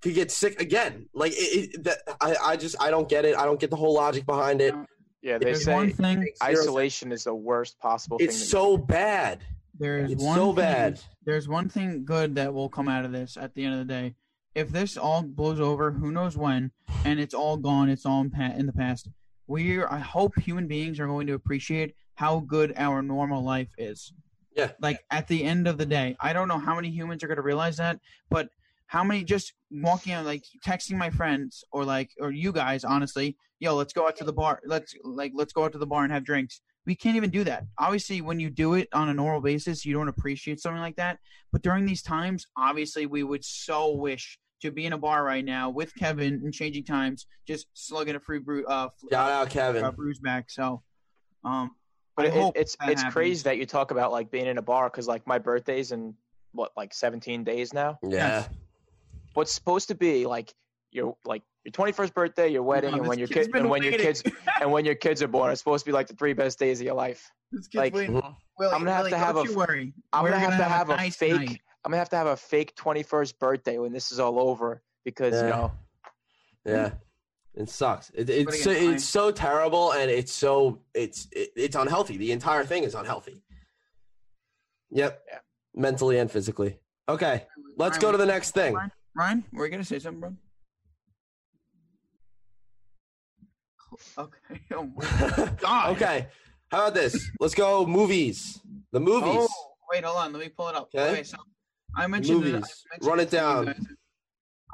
could get sick again. Like it, it, that, I, I just I don't get it. I don't get the whole logic behind it. Yeah, they There's one say thing. Makes zero sense. isolation is the worst possible. It's to so bad. There's It's one so thing- bad. There's one thing good that will come out of this at the end of the day. If this all blows over, who knows when, and it's all gone, it's all in, pa- in the past. We, I hope, human beings are going to appreciate how good our normal life is. Yeah. Like at the end of the day, I don't know how many humans are going to realize that, but how many just walking out, like texting my friends or like or you guys, honestly, yo, let's go out to the bar. Let's like let's go out to the bar and have drinks. We can't even do that. Obviously, when you do it on a normal basis, you don't appreciate something like that. But during these times, obviously, we would so wish to be in a bar right now with Kevin and changing times, just slugging a free brew, uh, f- Shout out Kevin. uh, brews back. So, um, But I it, hope it's it's happens. crazy that you talk about like being in a bar because like my birthday's in what like 17 days now. Yeah. Yes. What's supposed to be like your like your 21st birthday, your wedding, No, and when your kid's kid and when your kids and when your kids are born, it's supposed to be like the three best days of your life. This kid's like, waiting. Mhm. Willie, I'm gonna have Willie, to have don't a- you worry. I'm We're gonna have to have a nice fake. night. I'm gonna have to have a fake 21st birthday when this is all over because you know Yeah, it sucks. It, it's so, again, it's so terrible, and it's so it's it, it's unhealthy. The entire thing is unhealthy. Yep. Yeah. Mentally and physically. Okay, let's Ryan, go to the next thing. Ryan, Ryan, were you gonna say something, bro? Okay. <laughs> Oh my God. <laughs> okay, how about this? Let's go movies. The movies. Oh, wait, hold on. Let me pull it up. Okay. Okay, so I mentioned it- I mentioned Run it down.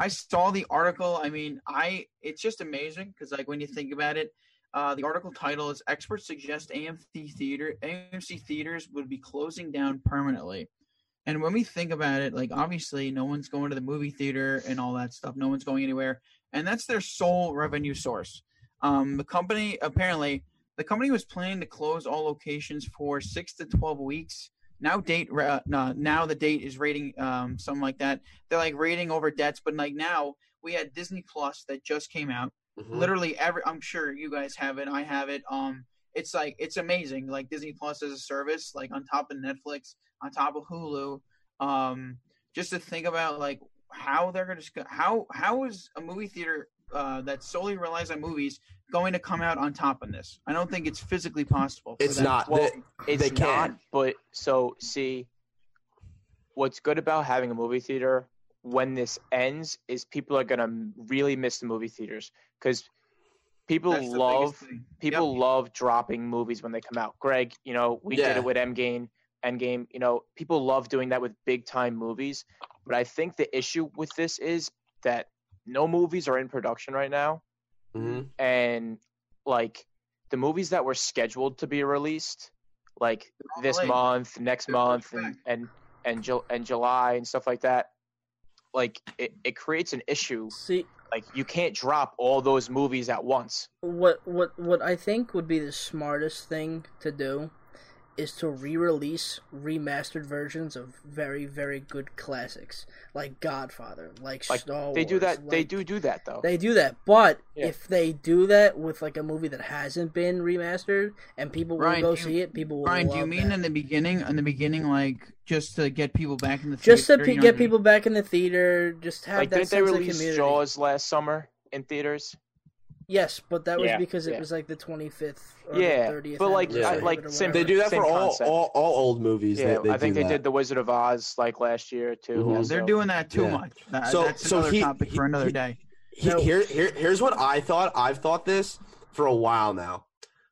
I saw the article. I mean, I it's just amazing because like when you think about it, uh, the article title is "Experts Suggest AMC Theater AMC theaters would be closing down permanently." And when we think about it, like obviously no one's going to the movie theater and all that stuff. No one's going anywhere, and that's their sole revenue source. Um, the company apparently the company was planning to close all locations for six to twelve weeks. Now date uh, no, now the date is rating um something like that. They're like rating over debts, but like now we had Disney Plus that just came out. Mhm. Literally every I'm sure you guys have it. I have it. Um, it's like it's amazing. Like Disney Plus as a service, like on top of Netflix, on top of Hulu. Um, just to think about like how they're gonna how how is a movie theater uh, that solely relies on movies going to come out on top of this? I don't think it's physically possible. for It's them not. Well, They- it's they not. can. But so see, what's good about having a movie theater when this ends is people are gonna really miss the movie theaters because people That's love biggest thing. people love dropping movies when they come out. Greg, you know, we did it with M Endgame. Endgame, you know, people love doing that with big time movies. But I think the issue with this is that no movies are in production right now, Mhm. and like the movies that were scheduled to be released, like all this delayed. month, next They're month, and and and, Ju- and July and stuff like that, like it, it creates an issue See, Like you can't drop all those movies at once. what what what I think would be the smartest thing to do is to re-release remastered versions of very very good classics like Godfather, like, Like Star they do Wars, that. they do do that though. They do that, but Yeah. if they do that with like a movie that hasn't been remastered and people will Ryan, go do you- see it, people will Brian, do you mean that. in the beginning? In the beginning, like just to get people back in the theater? just to theater, pe- you get what I mean? people back in the theater, just have like that didn't they sense of release community. Jaws last summer in theaters? Yes, but that was Yeah, because it yeah. was like the 25th or Yeah, the 30th. but, like, anniversary I- like, same- They do that Same for all, all all old movies. Yeah, they, they I think do they that. did the Wizard of Oz like last year too. Mhm. They're doing that too Yeah. much. That, So- that's so another he- topic he- for another he- day. He- No. Here, here, here's what I thought. I've thought this for a while now.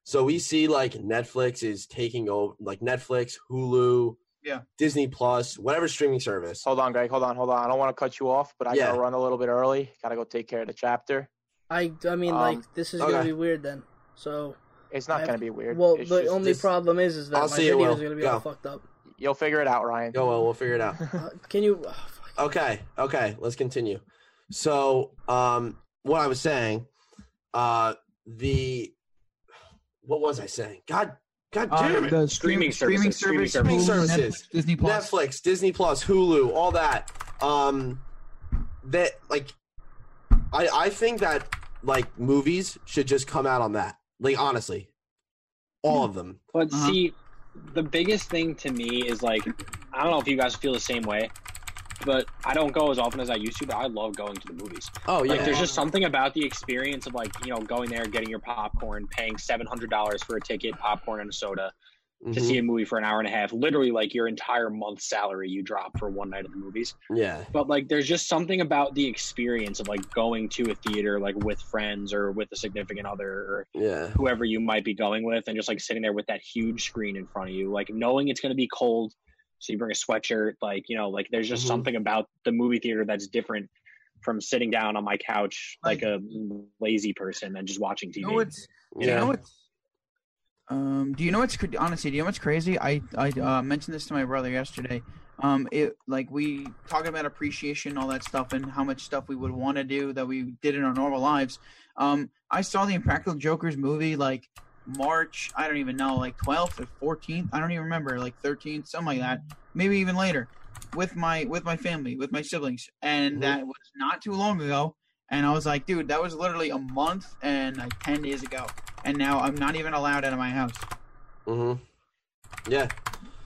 So we see like Netflix is taking over, like Netflix, Hulu, Yeah. Disney Plus, whatever streaming service. Hold on, Greg. Hold on, hold on. I don't want to cut you off, but I Yeah. gotta run a little bit early. Gotta go take care of the chapter. I, I mean, Um, like this is gonna be weird then. So, It's not I- gonna be weird. well, It's the just- only this- problem is, is that I'll my see it, video Will. is gonna be Go. all fucked up. you'll figure it out, Ryan. Go well, we'll figure it out. <laughs> Uh, can you? oh. Okay, okay, let's continue. So, um, what I was saying, uh, the what was I saying? God, God Uh, damn it! the Streaming stream- services, streaming streaming services. Hulu, Services. Netflix, Disney Plus. Netflix, Disney Plus, Hulu, all that. Um, that like, I I think that like movies should just come out on that. Like honestly, all of them. But Uh-huh. see, the biggest thing to me is like, I don't know if you guys feel the same way, but I don't go as often as I used to. But I love going to the movies. Oh Like, yeah, there's just something about the experience of like, you know, going there, getting your popcorn, paying seven hundred dollars for a ticket, popcorn and a soda to Mhm. see a movie for an hour and a half. Literally, like your entire month's salary you drop for one night at the movies. yeah, But like, there's just something about the experience of like going to a theater, like with friends or with a significant other or yeah, whoever you might be going with and just like sitting there with that huge screen in front of you like knowing it's going to be cold so you bring a sweatshirt like you know like there's just Mhm. something about the movie theater that's different from sitting down on my couch like a lazy person and just watching tv You know what's yeah. Know what's um do you know what's honestly do you know what's crazy? I I uh, mentioned this to my brother yesterday. Um it like we talking about appreciation all that stuff and how much stuff we would want to do that we did in our normal lives. Um I saw the Impractical Jokers movie like March, I don't even know, like 12th or 14th, I don't even remember, like 13th, something like that. Maybe even later with my with my family, with my siblings. And Mhm. that was not too long ago. And I was like, dude, that was literally a month and like 10 days ago and now I'm not even allowed out of my house. Mm-hmm. Yeah,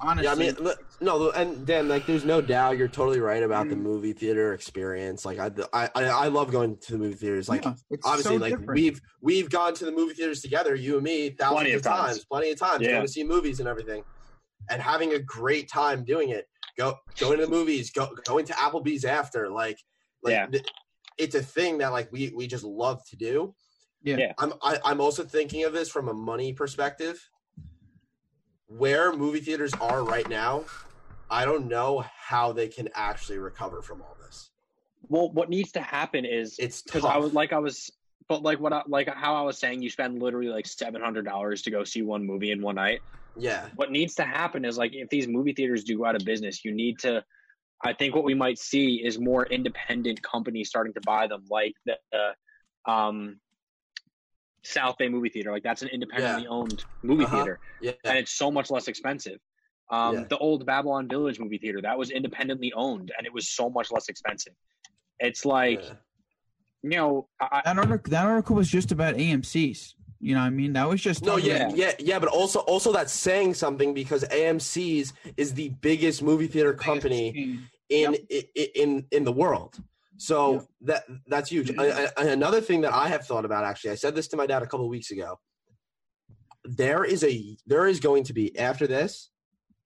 Honestly, yeah. I mean, no, and Dan, like, there's no doubt you're totally right about the movie theater experience. Like, I, I, I I love going to the movie theaters. Like, yeah, obviously, so like different. we've we've gone to the movie theaters together, you and me, thousands Plenty of of times, times. plenty of times, Yeah. going to see movies and everything, and having a great time doing it. Go going to the movies, go going to Applebee's after, like, like Yeah. th- it's a thing that like we we just love to do. Yeah. Yeah. I'm I, I'm also thinking of this from a money perspective. Where movie theaters are right now, I don't know how they can actually recover from all this. well what needs to happen is It's because i was like i was but like what I, like how i was saying you spend literally like $700 to go see one movie in one night yeah, what needs to happen is like if these movie theaters do go out of business, you need to. I think what we might see is more independent companies starting to buy them, like the uh, um, South Bay movie theater. Like that's an independently owned movie Uh-huh. theater, yeah, and it's so much less expensive. Um, Yeah. The old Babylon Village movie theater that was independently owned, and it was so much less expensive. It's like yeah. you know, I, that article that article was just about AMC's. You know, what I mean, that was just No, talking yeah, about- yeah, yeah, but also also that's saying something because AMC's is the biggest movie theater company in i i in in the world. So Yeah. that that's huge. Mm-hmm. I, I, another thing that I have thought about actually, I said this to my dad a couple of weeks ago. There is a there is going to be after this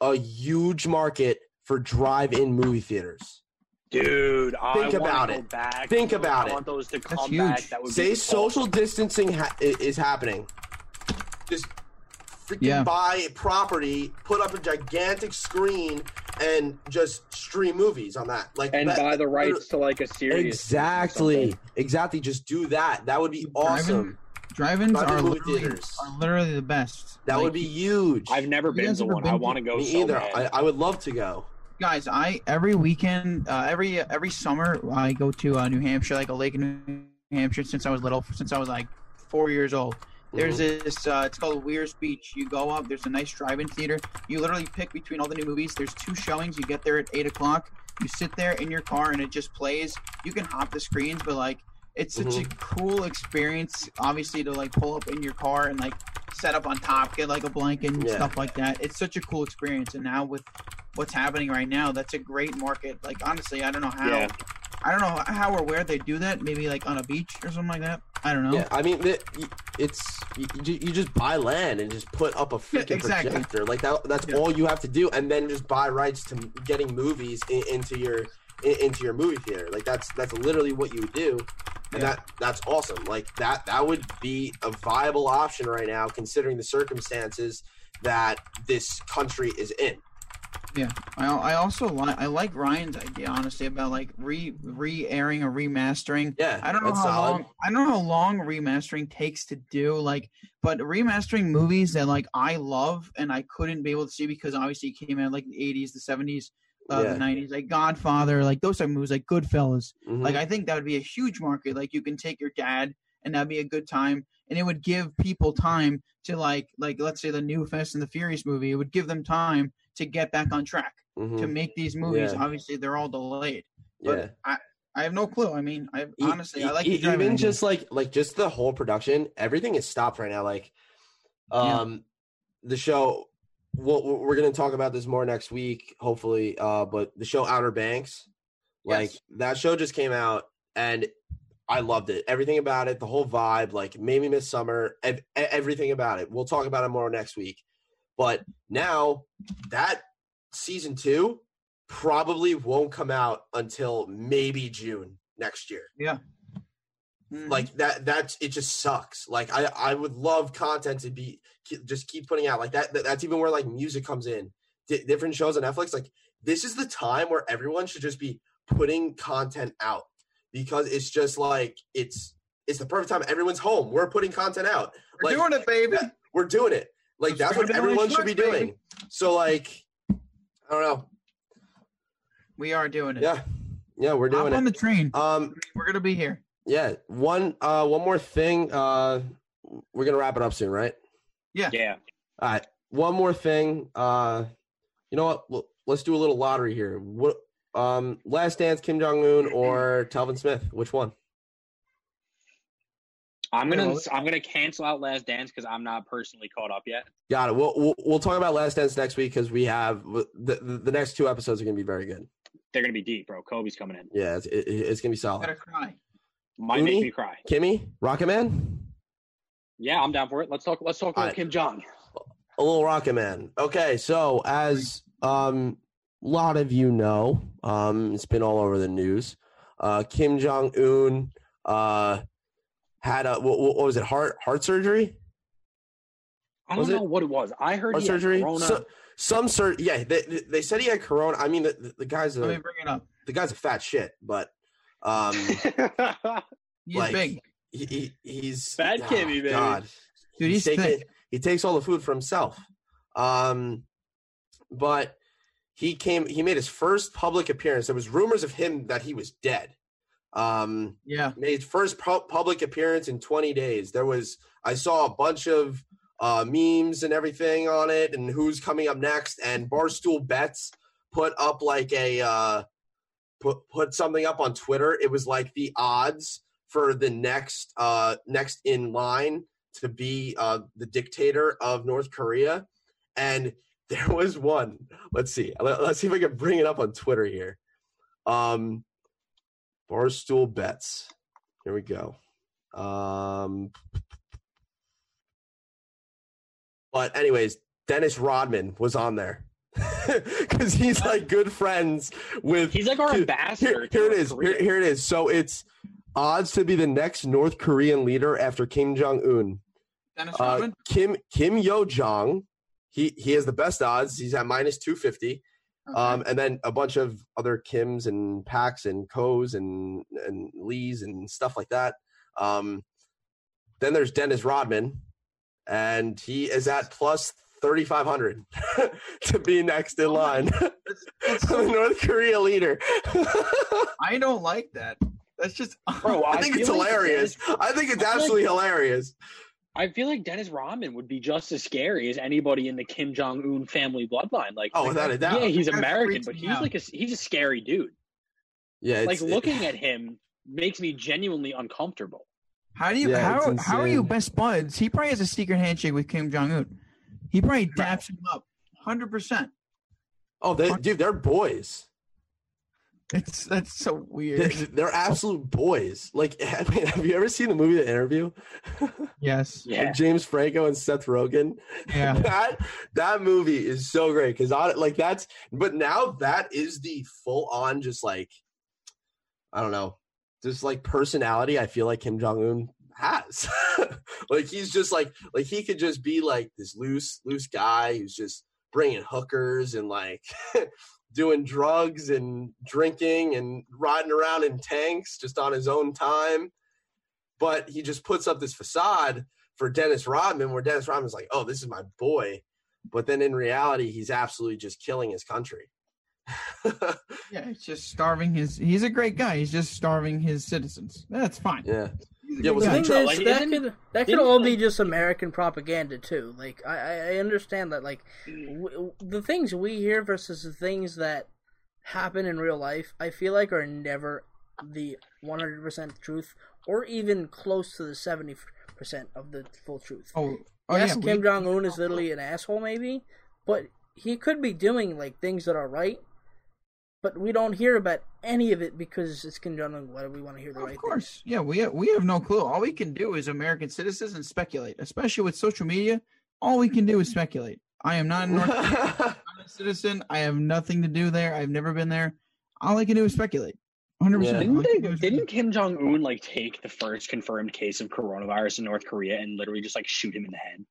a huge market for drive-in movie theaters. dude, Think wanna about it. Back. Think dude. about I it. want those to That's come huge. back. That would Say be social distancing ha- is happening. Just freaking Yeah. buy a property, put up a gigantic screen, and just stream movies on that. Like and that- buy the rights to like a series. Exactly, exactly. Just do that. That would be awesome. Drive-ins Drive-in are movie literally, theaters. are literally the best. That Like, would be huge. I've never You been to one. been I want to go Me so either. I, I would love to go. guys. I every weekend, uh, every every summer, I go to uh, New Hampshire, like a lake in New Hampshire since I was little, since I was like four years old. There's Mhm. this. Uh, it's called Weirs Beach. You go up. There's a nice drive-in theater. You literally pick between all the new movies. There's two showings. You get there at eight o'clock. You sit there in your car and it just plays. You can hop the screens, but like it's such a cool experience. Obviously, to like pull up in your car and like set up on top, get like a blanket and Yeah. stuff like that. It's such a cool experience. And now with what's happening right now, that's a great market. Like honestly, I don't know how. Yeah. I don't know how or where they do that. Maybe like on a beach or something like that. I don't know. Yeah, I mean, it, it's you, you just buy land and just put up a freaking exactly. projector. Like that, that's Yeah. all you have to do, and then just buy rights to getting movies in, into your in, into your movie theater. Like that's that's literally what you would do, and Yeah. that that's awesome. Like that that would be a viable option right now, considering the circumstances that this country is in. I, I also like I like Ryan's idea honestly about like re re airing or remastering. Yeah, I don't know how solid. long I don't know how long remastering takes to do. Like, but remastering movies that like I love and I couldn't be able to see because obviously it came out like the eighties, the seventies, uh, Yeah. the nineties, like Godfather, like those type of movies, like Goodfellas. Mhm. Like I think that would be a huge market. Like you can take your dad and that'd be a good time. And it would give people time to like like let's say the new Fast and the Furious movie, it would give them time to get back on track Mhm. to make these movies. Yeah. Obviously they're all delayed. But yeah. I I have no clue. I mean, I E- honestly I like e- the even just like like just the whole production everything is stopped right now like Yeah. um the show we'll, we're going to talk about this more next week hopefully uh but the show outer banks like Yes. that show just came out and i loved it. Everything about it the whole vibe like made me miss summer ev- everything about it. We'll talk about it more next week. But now that season two probably won't come out until maybe june next year. Mhm. like that that's it just sucks. Like i i would love content to be just keep putting out. Like that, that that's even where like music comes in. Di different shows on netflix like this is the time where everyone should just be putting content out because it's just like it's it's the perfect time everyone's home we're putting content out we're like, doing it, baby. we're doing it like that's what everyone Noise should be Flex, baby. doing so like i don't know We are doing it. yeah yeah we're Hop doing on it the train. um We're gonna be here. yeah one uh one more thing uh we're gonna wrap it up soon right Yeah. Yeah. All right, one more thing. Uh, you know what? Let's do a little lottery here. What? Um, Last Dance, Kim Jong Un or Talvin Smith? Which one? I'm gonna I'm gonna cancel out Last Dance because I'm not personally caught up yet. Got it. We'll we'll, we'll talk about Last Dance next week because we have the, the the next two episodes are gonna be very good. They're gonna be deep, bro. Kobe's coming in. Yeah, it's it, it's gonna be I'm solid. gonna cry. Might Uni? make me cry. Kimmy, Rocket Man, Yeah, I'm down for it. Let's talk. Let's talk about Alright. Kim Jong. a little Rocket Man. Okay, so as um a lot of you know, um, it's been all over the news. Uh, Kim Jong Un uh had a what, what was it heart heart surgery? I Was don't it- know what it was. I heard Heart he surgery? Corona. So, some sur- yeah, they, they said he had corona. I mean, the, the, the guy's Let me a bring it up. the guy's a fat shit, but um, <laughs> He's Like, big, he, he he's Fat oh, Kimmy, baby. God, dude. He's taking- thick. He takes all the food for himself. Um, but he came. He made his first public appearance. There was rumors of him that he was dead. Um, Yeah, made his first pu- public appearance in 20 days. There was I saw a bunch of uh, memes and everything on it, and who's coming up next. And Barstool Bets put up like a uh, put put something up on Twitter. It was like the odds for the next uh, next in line to be uh, the dictator of North Korea, and there was one. Let's see. Let, us see if I can bring it up on Twitter here. Um, Barstool bets. Here we go. Um, but anyways, Dennis Rodman was on there <laughs> because he's like good friends with. He's like our Here- ambassador. Here, to here it North is. Korea. Here, here it is. So it's odds to be the next North Korean leader after Kim Jong Un. Dennis Uh, Rodman. Kim Kim Yo Jong. He he has the best odds. He's at minus two fifty. Okay. Um, and then a bunch of other Kims and Packs and Ko's and and Lees and stuff like that. Um, then there's Dennis Rodman, and he is at plus thirty five hundred <laughs> to be next in Oh line, <laughs> That's- that's the so- North Korea leader. <laughs> I don't like that. That's just Bro, I think it's feel like hilarious. I think it's I feel like- absolutely hilarious. I feel like Dennis Rodman would be just as scary as anybody in the Kim Jong Un family bloodline. Like, Oh, without a doubt. yeah, he's American, but he's out. like a he's a scary dude. Yeah, like it's, looking <laughs> at him makes me genuinely uncomfortable. How do you Yeah, how how are you best buds? He probably has a secret handshake with Kim Jong Un. He probably daps him up, hundred percent. Oh, they, dude, they're boys. It's that's so They're, weird. they're absolute boys. Like, <laughs> I mean, have you ever seen the movie The Interview? <laughs> yes. Yeah. James Franco and Seth Rogen. Yeah. <laughs> that that movie is so great because I like that's. But now that is the full on, just like, I don't know, just like personality. I feel like Kim Jong Un has. like he's just like like he could just be like this loose loose guy who's just bringing hookers and like doing drugs and drinking and riding around in tanks just on his own time but he just puts up this facade for Dennis Rodman where Dennis Rodman's like oh this is my boy but then in reality he's absolutely just killing his country <laughs> Yeah, he's just starving his. He's a great guy. He's just starving his citizens. That's fine. yeah Yeah, good was The guy. he thing Control, is, like, that isn't- could that could all be just American propaganda too. Like I, I I understand that like w- the things we hear versus the things that happen in real life, I feel like are never the 100% truth or even close to the 70% of the full truth. Oh, oh yes, yeah. Kim Jong Un is literally an asshole, maybe, but he could be doing like things that are right. But we don't hear about any of it because it's Kim Jong Un. Why do we want to hear the right Of course, yeah. We have, we have no clue. All we can do is American citizens and speculate. Especially with social media, all we can do is speculate. I am not a North <laughs> Korean citizen. I have nothing to do there. I've never been there. All I can do is speculate. Hundred Yeah. percent. Didn't, they, didn't Kim Jong Un like take the first confirmed case of coronavirus in North Korea and literally just like shoot him in the head?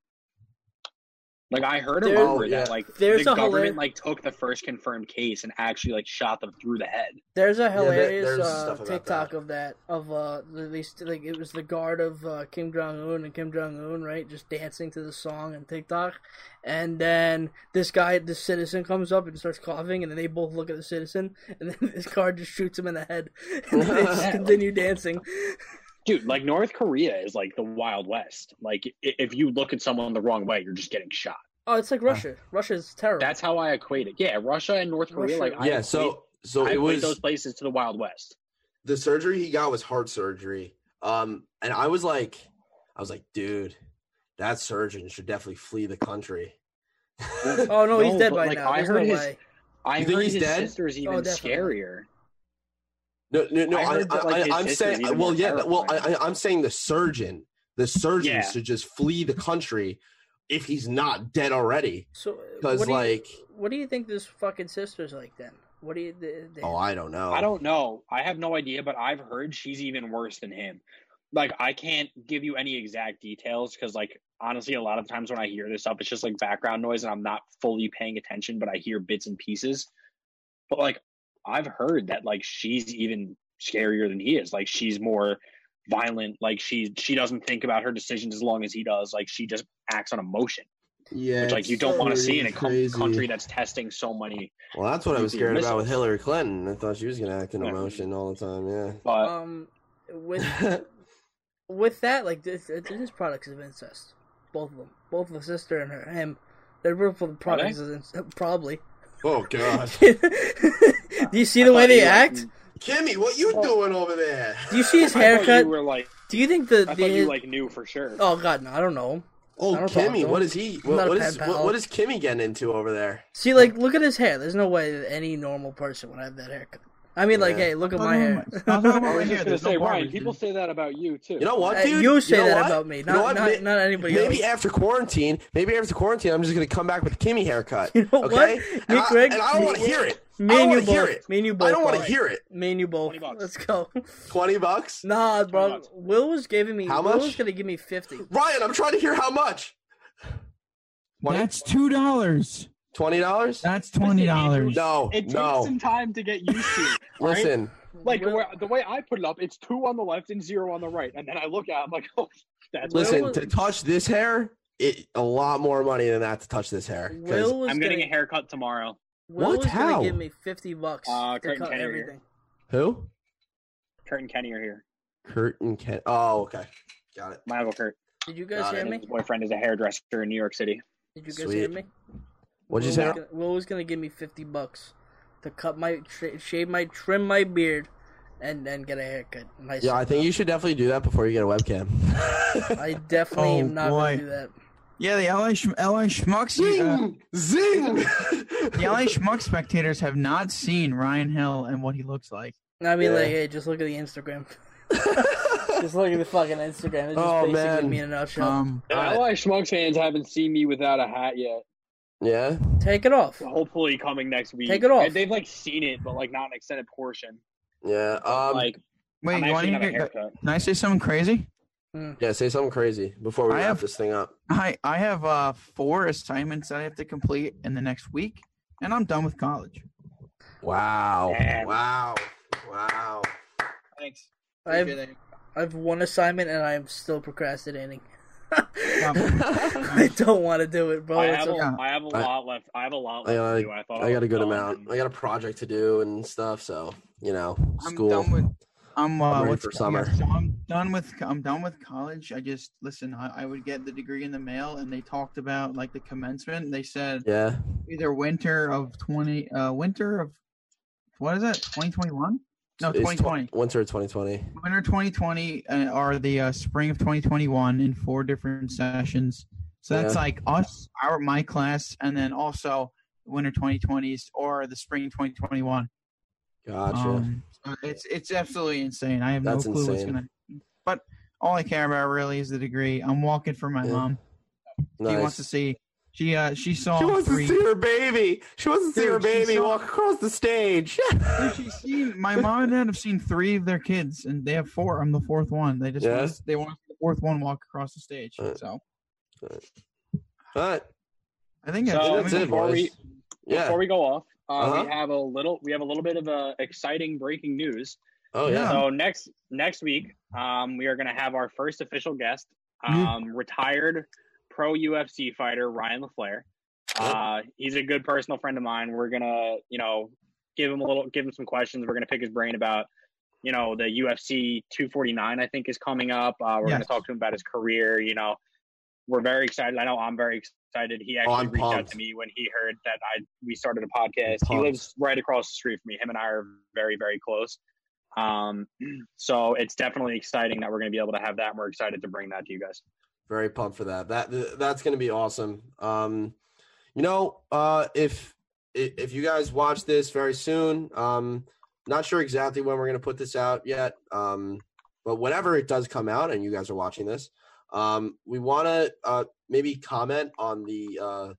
Like I heard a There- rumor yeah. that like There's the a government hilar- like took the first confirmed case and actually like shot them through the head. There's a there- hilarious there's uh, TikTok that. of that of uh at least like it was the guard of uh, Kim Jong Un and Kim Jong Un right just dancing to the song on TikTok, and then this guy this citizen comes up and starts coughing and then they both look at the citizen and then <laughs> this guard just shoots him in the head <laughs> and then they just <laughs> continue dancing. Dude, like North Korea is like the Wild West. Like if you look at someone the wrong way, you're just getting shot. Oh, it's like Russia. Russia's terrible. That's how I equate it. Yeah, Russia and North Korea. Russia. Like I yeah equate, so so I it equate was those places to the Wild West. the surgery he got was heart surgery. Um, and I was like, I was like, dude, that surgeon should definitely flee the country. oh no, he's <laughs> dead by like, now. I heard no his- way. I You think heard he's his dead? sister's even Oh, scarier. No, no, no. I I, that, like, I, I'm saying, well, more yeah, well, I, terrifying. I, I'm saying the surgeon, the surgeon Yeah. should just flee the country if he's not dead already. So Because what do you- like, what do you think this fucking sister's like then? What do you? They, they- oh, I don't know. I don't know. I have no idea, but I've heard she's even worse than him. Like I can't give you any exact details because, like, honestly, a lot of times when I hear this stuff, it's just like background noise, and I'm not fully paying attention, but I hear bits and pieces. But like, I've heard that like she's even scarier than he is. Like she's more violent. Like she she doesn't think about her decisions as long as he does. Like she just acts on emotion, Yeah, which like you don't want to see in a com- country that's testing so many. Well, that's what I was nuclear scared about with. Hillary Clinton. I thought she was gonna act in Yeah. emotion all the time. Yeah, but um, with <laughs> with that, like this, this products of incest. Both of them, both of the sister and her, him, they're both products of incest. Probably. oh God, <laughs> <laughs> Do you see the way they you, act? Kimmy, what you doing over there? Do you see <laughs> his I thought haircut? You were like, Do you think the, I the thought you like knew for sure. Oh God, no, I don't know. Oh, don't Kimmy, what is he? I'm not What, a what pen is pal. what, what is Kimmy getting into over there? See, like, look at his hair. There's no way that any normal person would have that haircut. I mean, like, hey, look at my hair. I'll talk about I my was hair. just gonna There's no say, Ryan, people say that about you too. You know what, Uh, dude? you say know that what? about me, You not know what? not, May- not anybody Maybe else. after quarantine, maybe after quarantine, I'm just gonna come back with Kimmy haircut. <laughs> You know what? okay? Me, And, I, Greg, and I don't want to hear it. Me I and you hear both. it. Me and you both. I don't want to hear it. Me and you both. Let's go. Twenty bucks, <laughs> Nah, bro. bucks. Will was giving me. How Will much? was gonna give me fifty. Ryan. I'm trying to hear how much. That's two dollars. Twenty dollars? That's twenty dollars. No, It takes no. some time to get used to. <laughs> right? Listen, like Will- where, the way I put it up, it's two on the left and zero on the right, and then I look at, it, I'm like, <laughs> oh, that's listen. was- To touch this hair, it a lot more money than that to touch this hair. 'Cause- Will was I'm getting gonna, a haircut tomorrow. Will What? was How? gonna give me fifty bucks Uh, to Creighton cut Kennedy. everything. who? Kurt and Kenny are here. Kurt and Ken. Oh, okay, got it. My uncle Kurt Did you guys Got hear it. me? his boyfriend is a hairdresser in New York City. Did you guys Sweet. hear me? What'd you Will say? gonna- Will was gonna give me fifty bucks to cut my sh- shave my trim my beard and then get a haircut. And I Yeah, I think no. you should definitely do that before you get a webcam. <laughs> I definitely Oh, am not boy. gonna do that. Yeah, the LA Sch- LA Schmucks. Uh, Zing! <laughs> the LA Schmuck spectators have not seen Ryan Hill and what he looks like. I mean, Yeah. like, hey, just look at the Instagram. <laughs> just look at the fucking Instagram. It's just Oh, basically man. me in a nutshell. Um, Uh, LA Schmucks fans haven't seen me without a hat yet. yeah. Take it off. Hopefully coming next week. Take it off. And They've like seen it, but like not an extended portion. Yeah. Um. like wait, I'm you want actually to hear? a haircut. Can I say something crazy? Yeah. Say something crazy before we I wrap have- this thing up. I I have uh four assignments that I have to complete in the next week, and I'm done with college. Wow. Damn. Wow. Wow. Thanks. I've I've one assignment and I'm still procrastinating. <laughs> I don't want to do it, bro. I have, a, a- I have a I- lot left. I have a lot I left got, to do. I thought I got a good was amount. done. I got a project to do and stuff. So you know, I'm school. done with. I'm, uh, I'm what's- for summer. yeah, so I'm done with. I'm done with college. I just listen. I, I would get the degree in the mail, and they talked about like the commencement. They said yeah. either winter of twenty, uh, winter of what is it? Twenty twenty one? No, It's tw- twenty twenty. winter 2020. Winter 2020 uh, or the uh, spring of 2021 in four different sessions. So that's Yeah. like us, our my class, and then also winter 2020s or the spring 2021. Gotcha. Um, it's it's absolutely insane. I have That's no clue what's gonna. But all I care about really is the degree. I'm walking for my Yeah. mom. She wants to see. She uh she saw She wants three. to see her baby. She wants to see her baby saw- walk across the stage. <laughs> Dude, she's seen my mom and dad have seen three of their kids, and they have four. I'm the fourth one. They just Yeah? want to, they want the fourth one walk across the stage. Uh, So All right. I think So, that's, That's it, before boys. we- yeah. Before we go off, uh, Uh-huh. we have a little. We have a little bit of uh, exciting breaking news. oh yeah. Yeah. So next next week, um, we are going to have our first official guest, um, retired pro UFC fighter Ryan LaFlare. Uh, he's a good personal friend of mine. We're gonna, you know, give him a little, give him some questions. We're gonna pick his brain about, you know, the UFC 249. I think is coming up. Uh, we're gonna talk to him about his career. You know, we're very excited. I know I'm very excited. He actually Oh, I'm reached out to me when he heard that I we started a podcast. He lives right across the street from me. Him and I are very very close. Um, <clears throat> so it's definitely exciting that we're going to be able to have that. And we're excited to bring that to you guys. Very pumped for that. That that's going to be awesome. Um, you know, uh, if if you guys watch this very soon, um, not sure exactly when we're going to put this out yet. Um, but whenever it does come out, and you guys are watching this, um, we want to uh, maybe comment on the uh,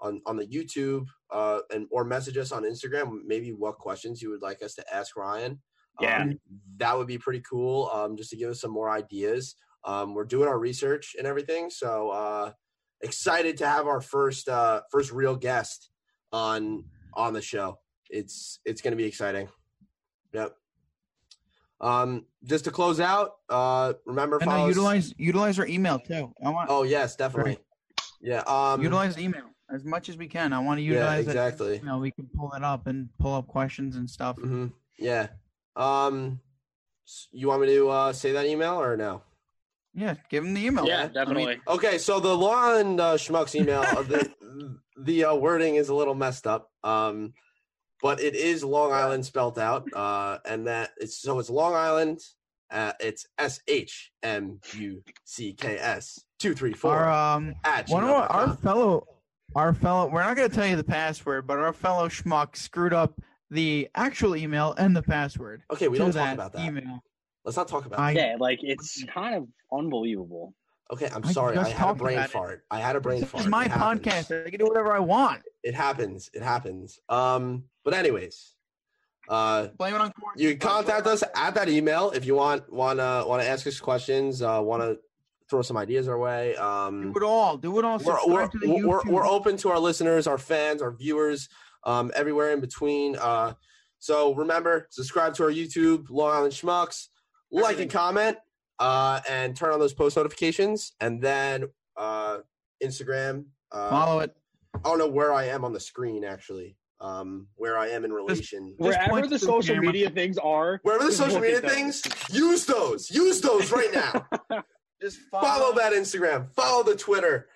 on on the YouTube uh, and or message us on Instagram. Maybe what questions you would like us to ask Ryan. Yeah. Um, that would be pretty cool. Um, just to give us some more ideas. Um, we're doing our research and everything, so uh, excited to have our first uh, first real guest on on the show. It's it's going to be exciting. Yep. Um, just to close out, uh, remember and follow us- utilize utilize our email too. I want Oh yes, definitely. Yeah. Um. utilize email as much as we can. I want to Yeah. utilize it. Exactly. You know, we can pull it up and pull up questions and stuff. Mm-hmm. Yeah. Um. You want me to uh, say that email or no? Yeah, give them the email. Yeah, I mean, definitely. Okay, so the law and uh, Schmucks email, uh, <laughs> the the uh, wording is a little messed up, um, but it is Long Island spelt out, uh, and that it's so it's Long Island. Uh, it's S H M U C K S two three four our um, at one of our, our fellow, our fellow. We're not going to tell you the password, but our fellow schmuck screwed up the actual email and the password. Okay, we don't talk about that. email. Let's not talk about. I that. Yeah, like it's kind of unbelievable. Okay, I'm I sorry. I had a brain about it. fart. I had a brain this fart. It's my It podcast. I can do whatever I want. It happens. It happens. Um, but anyways, uh, Blame it on quarantine. you can contact us at that email if you want want to want to ask us questions. Uh, want to throw some ideas our way. Um, Do it all. Do it all. we're, we're, to the we're, we're open to our listeners, our fans, our viewers, um, everywhere in between. Uh, so remember, subscribe to our YouTube, Long Island Schmucks, like Everything. and comment, uh, and turn on those post notifications, and then uh, Instagram. Uh, Follow it. I don't know where I am on the screen actually. um, where I am in relation. Just Wherever the to the social camera. media things are, Wherever the social media things, use those. Use those right now. <laughs> Just follow that Instagram. Follow the Twitter.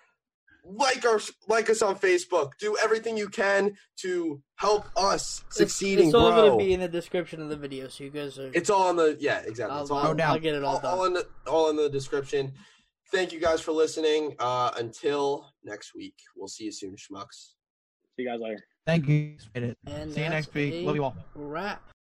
Like our like us on Facebook. Do everything you can to help us succeed it's, it's and all gonna be in the description of the video, so you guys are. It's all on the yeah, exactly. I'll, It's all, I'll, I'll get it all all, done. all in the all in the description. Thank you guys for listening. Uh, until next week, we'll see you soon, schmucks. See you guys later. Thank you. And See you next week. Love you all. Wrap.